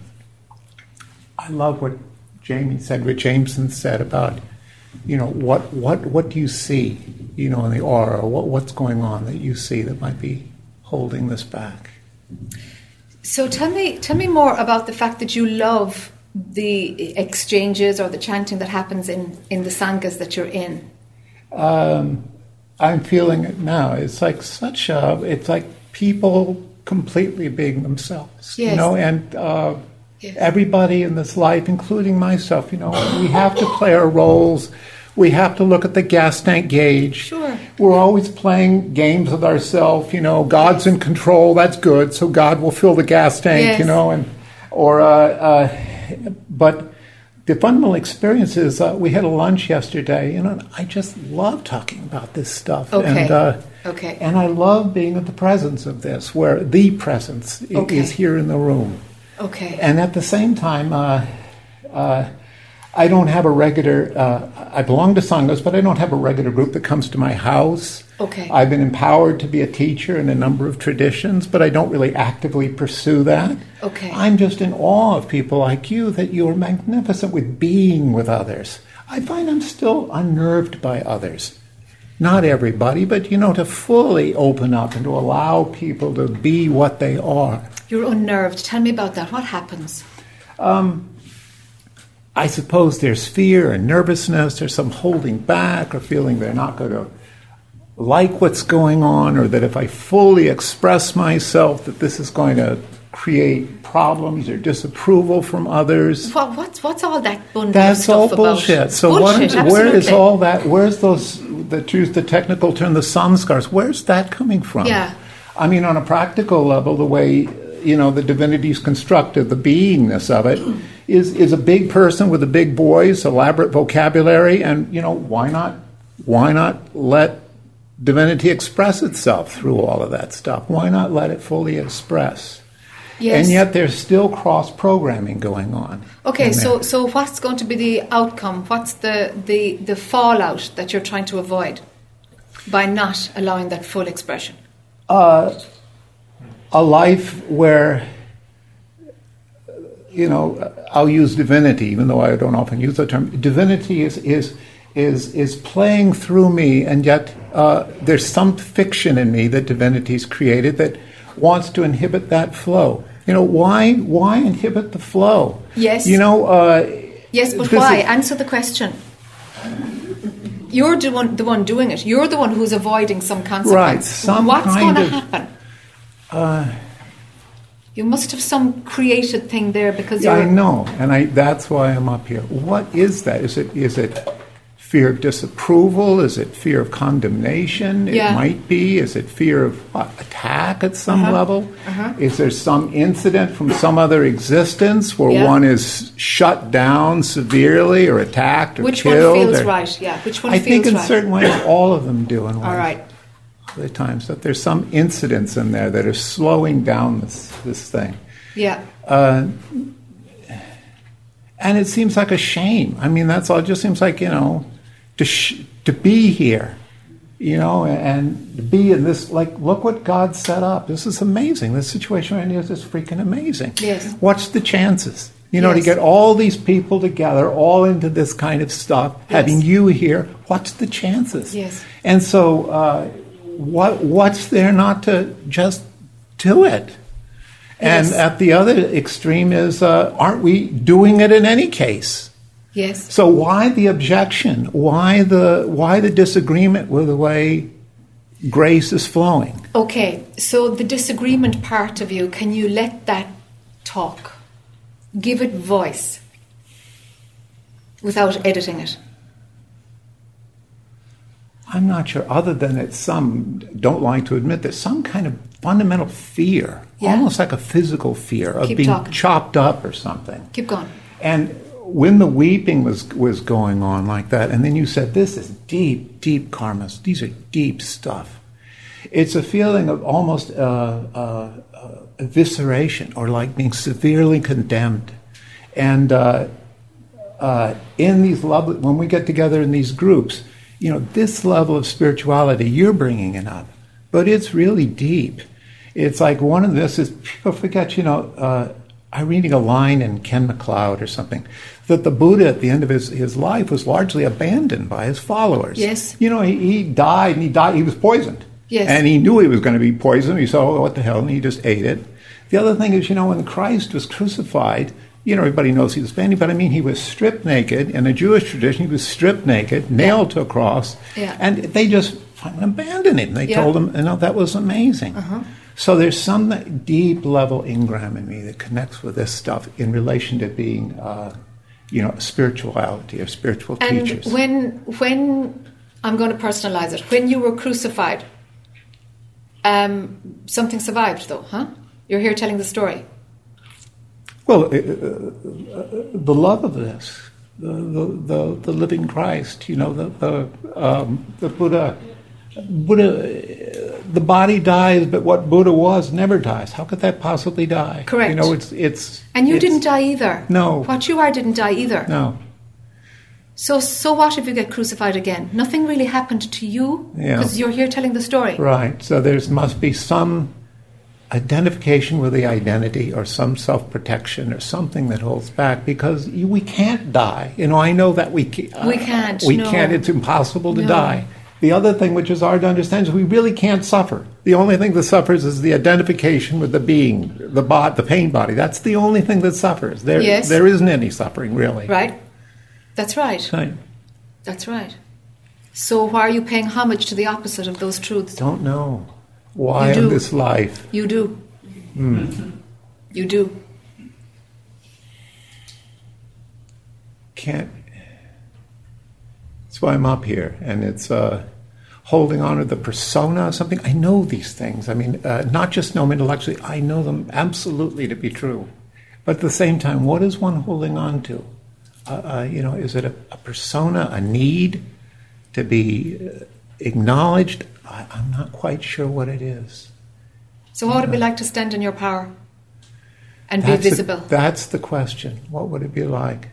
I love what Jamie said, what Jameson said about, you know, what, what, what do you see, you know, in the aura, what, what's going on that you see that might be holding this back? So tell me, tell me more about the fact that you love the exchanges or the chanting that happens in, in the sanghas that you're in. Um, I'm feeling it now. It's like such a, it's like people completely being themselves, yes. you know, and uh. Everybody in this life, including myself, you know, we have to play our roles. We have to look at the gas tank gauge. Sure. We're always playing games with ourselves, you know, God's in control, that's good, so God will fill the gas tank, Yes. you know, and, or, uh, uh, but the fundamental experience is uh, we had a lunch yesterday, you know, and I just love talking about this stuff. Okay. And, uh, Okay. and I love being in the presence of this, where the presence Okay. is here in the room. Okay. And at the same time, uh, uh, I don't have a regular. Uh, I belong to Sanghas, but I don't have a regular group that comes to my house. Okay. I've been empowered to be a teacher in a number of traditions, but I don't really actively pursue that. Okay. I'm just in awe of people like you that you're magnificent with being with others. I find I'm still unnerved by others. Not everybody, but you know, to fully open up and to allow people to be what they are. You're unnerved. Tell me about that. What happens? Um, I suppose there's fear and nervousness, there's some holding back or feeling they're not going to like what's going on, or that if I fully express myself, that this is going to create problems or disapproval from others. What, what's, what's all that bundle That's all about? bullshit. So bullshit, what, where is all that? Where's those that use the technical term, the samskars? Where's that coming from? Yeah. I mean, on a practical level, the way you know the divinity is constructed, the beingness of it, is is a big person with a big voice, elaborate vocabulary, and you know why not? Why not let divinity express itself through all of that stuff? Why not let it fully express? Yes. And yet there's still cross programming going on. Okay, so so what's going to be the outcome? What's the, the, the fallout that you're trying to avoid by not allowing that full expression? uh, a life where, you know, I'll use divinity, even though I don't often use the term. Divinity is is is is playing through me, and yet uh, there's some fiction in me that divinity's created that wants to inhibit that flow. You know, why why inhibit the flow? Yes. You know. Uh, Yes, but why? is- Answer the question. You're the one, the one doing it. You're the one who's avoiding some consequence. Right, some What's going to happen? Uh, You must have some created thing there because Yeah. I know, and I, that's why I'm up here. What is that? Is it is it fear of disapproval? Is it fear of condemnation? It Yeah. might be. Is it fear of what, attack at some Uh-huh. level? Uh-huh. Is there some incident from some other existence where Yeah. one is shut down severely or attacked or killed? Which one feels or- right? Yeah, which one I feels think in right? certain ways all of them do. In All right. Other times that there's some incidents in there that are slowing down this this thing. Yeah. Uh, and it seems like a shame. I mean, that's all. It just seems like you know, to sh- to be here, you know, and to be in this. Like, look what God set up. This is amazing. This situation right here is freaking amazing. Yes. What's the chances? You know, to get all these people together, all into this kind of stuff, having you here. What's the chances? Yes. And so, uh, what what's there not to just do it? And Yes. at the other extreme is, uh, aren't we doing it in any case? Yes. So why the objection? Why the why the disagreement with the way grace is flowing? Okay, so the disagreement part of you, can you let that talk? Give it voice without editing it. I'm not sure. Other than it's some don't like to admit there's some kind of fundamental fear, Yeah. almost like a physical fear of Keep being talking. chopped up or something. Keep going. And when the weeping was was going on like that, and then you said, "This is deep, deep karmas. These are deep stuff." It's a feeling of almost uh, uh, uh, evisceration, or like being severely condemned. And uh, uh, in these lovely, when we get together in these groups, you know, this level of spirituality, you're bringing it up, but it's really deep. It's like one of this is people forget, you know, uh, I'm reading a line in Ken McLeod or something that the Buddha at the end of his, his life was largely abandoned by his followers. Yes. You know, he, he died and he died, he was poisoned. Yes. And he knew he was going to be poisoned. He said, oh, what the hell? And he just ate it. The other thing is, you know, when Christ was crucified, you know, everybody knows he was banded, but I mean, he was stripped naked. In a Jewish tradition, he was stripped naked, nailed to a cross, Yeah. and they just abandoned him. They Yeah. told him, you know, that was amazing. Uh-huh. So there's some deep level engram in me that connects with this stuff in relation to being, uh, you know, spirituality or spiritual And teachers. when when I'm going to personalize it, when you were crucified, um, something survived though, huh? You're here telling the story. Well, uh, uh, uh, the love of this, the, the, the, living Christ, you know, the, the, um, the Buddha, Buddha, the body dies, but what Buddha was never dies. How could that possibly die? Correct. You know, it's, it's. And you it's- didn't die either. No. What you are didn't die either. No. So, so what if you get crucified again? Nothing really happened to you Yeah. because you're here telling the story. Right. So there must be some identification with the identity or some self protection or something that holds back because you, we can't die. You know, I know that we, ca- uh, We can't, We no. can't. It's impossible to No. die. The other thing, which is hard to understand, is we really can't suffer. The only thing that suffers is the identification with the being, the bod, the pain body. That's the only thing that suffers. There, Yes. there isn't any suffering really. Right? That's right. Right. That's right. So, why are you paying homage to the opposite of those truths? Don't know why in this life. You do. Hmm. You do. can't. That's why I'm up here, and it's uh, holding on to the persona of something. I know these things. I mean, uh, not just know them intellectually. I know them absolutely to be true. But at the same time, what is one holding on to? Uh, uh, you know, is it a, a persona, a need to be uh, acknowledged? I, I'm not quite sure what it is. So, what would it be like to stand in your power and be That's the- visible? that's the question. What would it be like?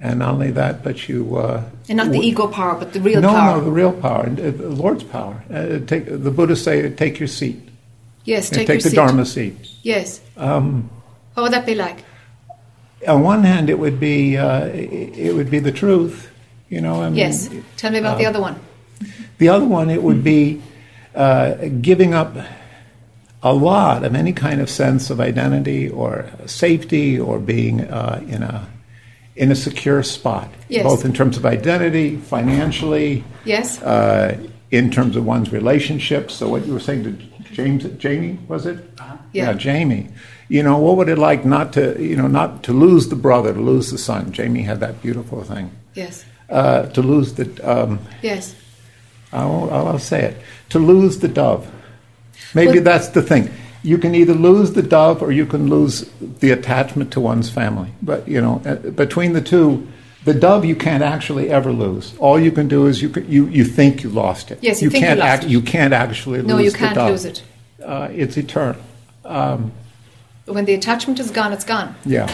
And not only that, but you. Uh, and not the ego power, but the real no, power. no, no, the real power, uh, the Lord's power. Uh, take the Buddhists say, take your seat. yes, take, take the seat. Dharma seat. Yes. Um, What would that be like? on one hand, it would be uh, it, it would be the truth. You know, I mean, yes. Tell me about the uh, other one. The other one, it would be uh, giving up a lot of any kind of sense of identity or safety or being uh, in a in a secure spot, Yes. both in terms of identity, financially, Yes. uh, in terms of one's relationships. So, what you were saying to James, Jamie, was it? Yeah. Jamie. You know, what would it like not to, you know, not to lose the brother, to lose the son? Jamie had that beautiful thing. Yes. Uh, to lose the, um, Yes. I'll, I'll say it, to lose the dove. Maybe Well- that's the thing. You can either lose the dove or you can lose the attachment to one's family. But, you know, uh, between the two, the dove you can't actually ever lose. All you can do is you, can, you, you think you lost it. Yes, you think you can't lost act, it. You can't actually lose it. No, you the can't dove. lose it. Uh, it's eternal. Um, When the attachment is gone, it's gone. yeah,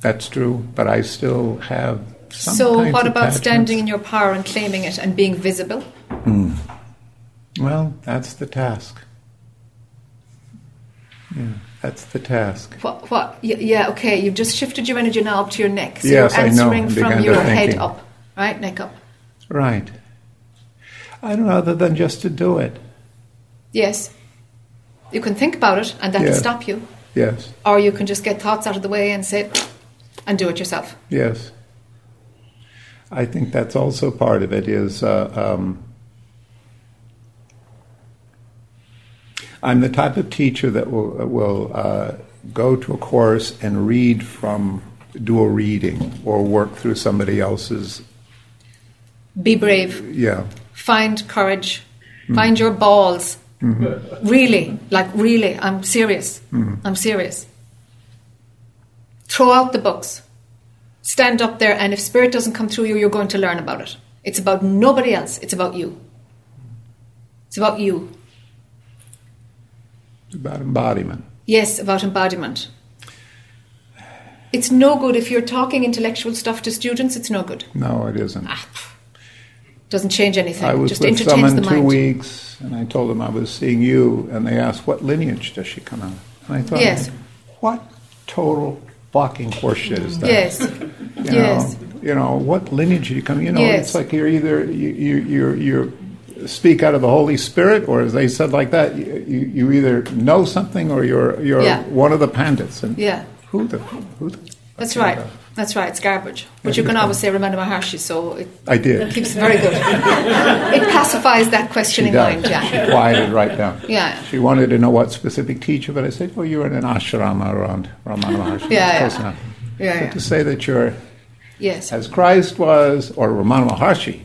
that's true. But I still have so, what about standing in your power and claiming it and being visible? Hmm. Well, that's the task. Yeah, that's the task. What? What? Yeah. Okay. You've just shifted your energy now up to your neck. So Yes, you're answering from your head up, right? Neck up. Right. I don't know, other than just to do it. Yes. You can think about it, and that Yeah. will stop you. Yes, Or you can just get thoughts out of the way and say, and do it yourself. yes. I think that's also part of it. Is uh, um, I'm the type of teacher that will will uh, go to a course and read from, do a reading or work through somebody else's. Be brave. Yeah. Find courage. Mm. Find your balls. Mhm. Really, like really, I'm serious. Mhm. I'm serious. Throw out the books. Stand up there, and if spirit doesn't come through you, you're going to learn about it. It's about nobody else. It's about you. It's about you. It's about embodiment. Yes, about embodiment. It's no good if you're talking intellectual stuff to students. It's no good. No, it isn't. Ah, doesn't change anything. I was Just with someone two mind. weeks, and I told them I was seeing you, and they asked, "What lineage does she come out?" of?" And I thought, Yes. "What total fucking horseshit is that?" Yes. You Yes. Know, you know what lineage you come? You know, Yes. it's like you're either you you you speak out of the Holy Spirit, or as they said like that, you, you, you either know something or you're you're Yeah. one of the pandits. And Yeah. who the who the That's right. That's right. It's garbage. But you can always say Ramana Maharshi, so it I did. keeps very good. it pacifies that She questioning does. mind. Yeah. She quieted right down. Yeah. She wanted to know what specific teacher, but I said, "Oh, you're in an ashrama around Ramana Maharshi." Yeah, Close yeah. enough. Yeah, But yeah. to say that you're Yes. as Christ was, or Ramana Maharshi,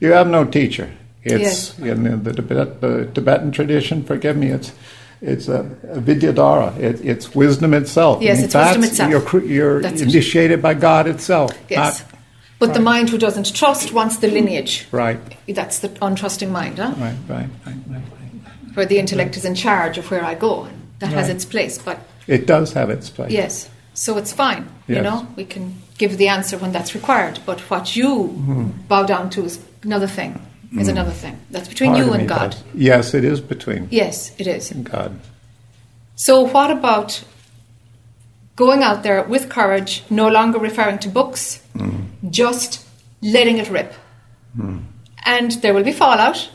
you have no teacher. It's in the, Tibet, the Tibetan tradition. Forgive me. It's it's a, a vidyadhara. It, it's wisdom itself. Yes, And it's wisdom that's- itself. You're, you're That's it. initiated by God itself. Yes. not- But the mind who doesn't trust wants the lineage. right. That's the untrusting mind, huh? Right. Right. Right. Right. Where the intellect is in charge of where I go. That has its place. But It does have its place. yes, so it's fine. You know, we can give the answer when that's required. But what you mm-hmm. bow down to is another thing. Is Mm. another thing. That's between Part you and me God. Yes, it is between Yes, it is. and God. So, what about going out there with courage, no longer referring to books, Mm. just letting it rip? Mm. And there will be fallout.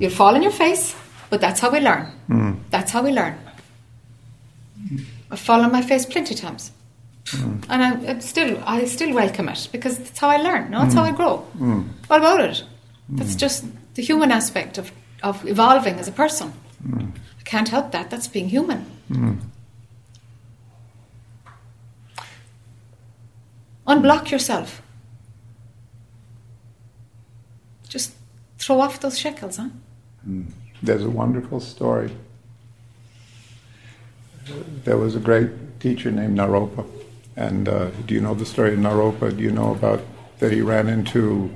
You'll fall on your face, but that's how we learn. Mm. That's how we learn. I've fallen on my face plenty of times. Mm. And I, I'm still, I still welcome it because that's how I learn. No, that's how I grow. What about it? That's just the human aspect of, of evolving as a person. Mm. I can't help that. That's being human. Mm. Unblock yourself. Just throw off those shackles, huh? Mm. There's a wonderful story. There was a great teacher named Naropa. And uh, do you know the story of Naropa? Do you know about that he ran into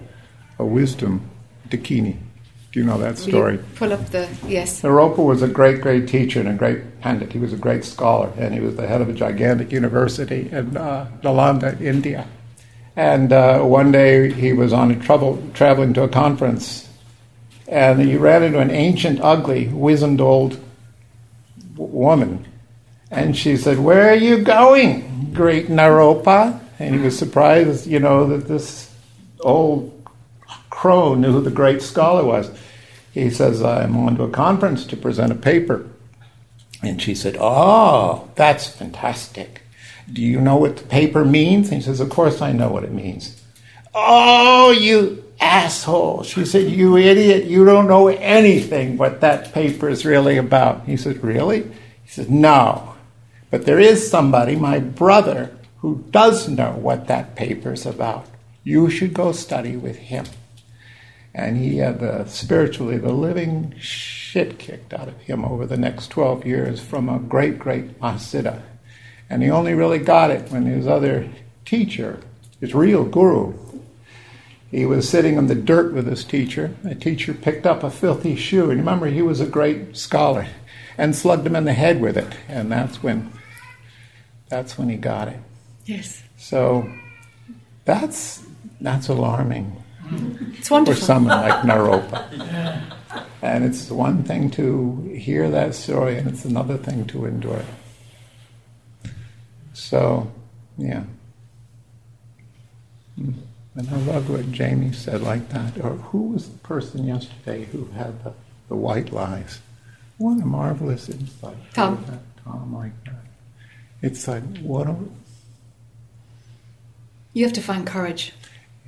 a wisdom, Dakini? Do you know that story? pull up the yes. Naropa was a great, great teacher and a great pandit. He was a great scholar, and he was the head of a gigantic university in uh, Nalanda, India. And uh, one day he was on a trouble traveling to a conference, and he ran into an ancient, ugly, wizened old w- woman. And she said, Where are you going, great Naropa? And he was surprised, you know, that this old crow knew who the great scholar was. He says, I'm on to a conference to present a paper. And she said, Oh, that's fantastic. Do you know what the paper means? And he says, Of course I know what it means. Oh, you asshole. She said, You idiot, you don't know anything what that paper is really about. He said, Really? He said, No. But there is somebody, my brother, who does know what that paper is about. You should go study with him. And he had the spiritually the living shit kicked out of him over the next 12 years from a great, great Mahasiddha. And he only really got it when his other teacher, his real guru, he was sitting in the dirt with his teacher. The teacher picked up a filthy shoe, and remember, he was a great scholar, and slugged him in the head with it. And that's when, that's when he got it. Yes. So, that's that's alarming It's for wonderful. someone like Naropa. And it's one thing to hear that story, and it's another thing to endure it. So, yeah. Mm. And I love what Jamie said like that. Or who was the person yesterday who had the, the white lies? What a marvelous insight. Tom. Tom, like that. It's like, what a. You have to find courage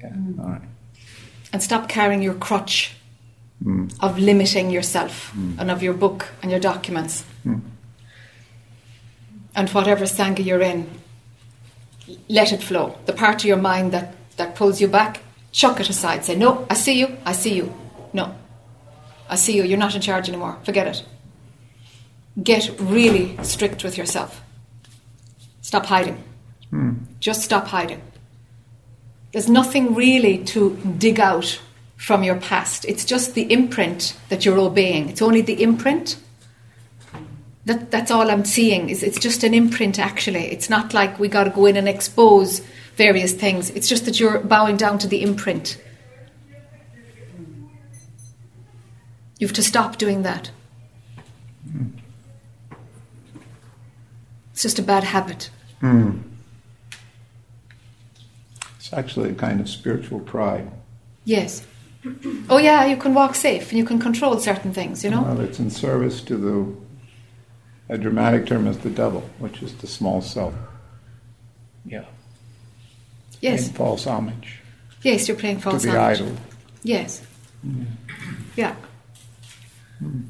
Yeah, all right. And stop carrying your crutch Mm. of limiting yourself Mm. and of your book and your documents Mm. and whatever sangha you're in. Let it flow. The part of your mind that, that pulls you back, chuck it aside. Say, No, I see you, I see you. No, I see you, you're not in charge anymore. Forget it. Get really strict with yourself. Stop hiding. Mm. Just stop hiding. There's nothing really to dig out from your past. It's just the imprint that you're obeying. It's only the imprint. That, that's all I'm seeing. Is it's just an imprint. Actually, it's not like we got to go in and expose various things. It's just that you're bowing down to the imprint. You have to stop doing that. It's just a bad habit. Mm. It's actually a kind of spiritual pride. Yes. Oh yeah, you can walk safe and you can control certain things. You know. Well, it's in service to the, a dramatic term is the devil, which is the small self. Yeah. Yes. Paying false homage Yes, you're playing false to the homage. idol. Yes. Yeah. Yeah. Mm.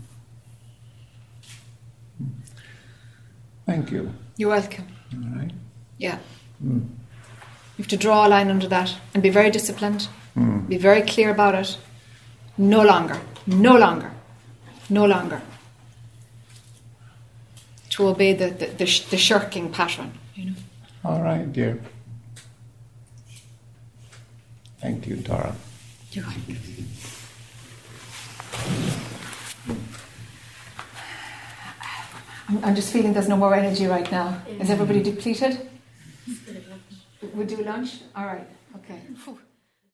Thank you. You're welcome. All right. Yeah. Mm. You have to draw a line under that and be very disciplined. Mm. Be very clear about it. No longer. No longer. No longer. To obey the, the, the, sh- the shirking pattern. You know. All right, dear. Thank you, Tara. You're welcome. I'm, I'm just feeling there's no more energy right now. Is everybody depleted? We'll do lunch? All right, okay.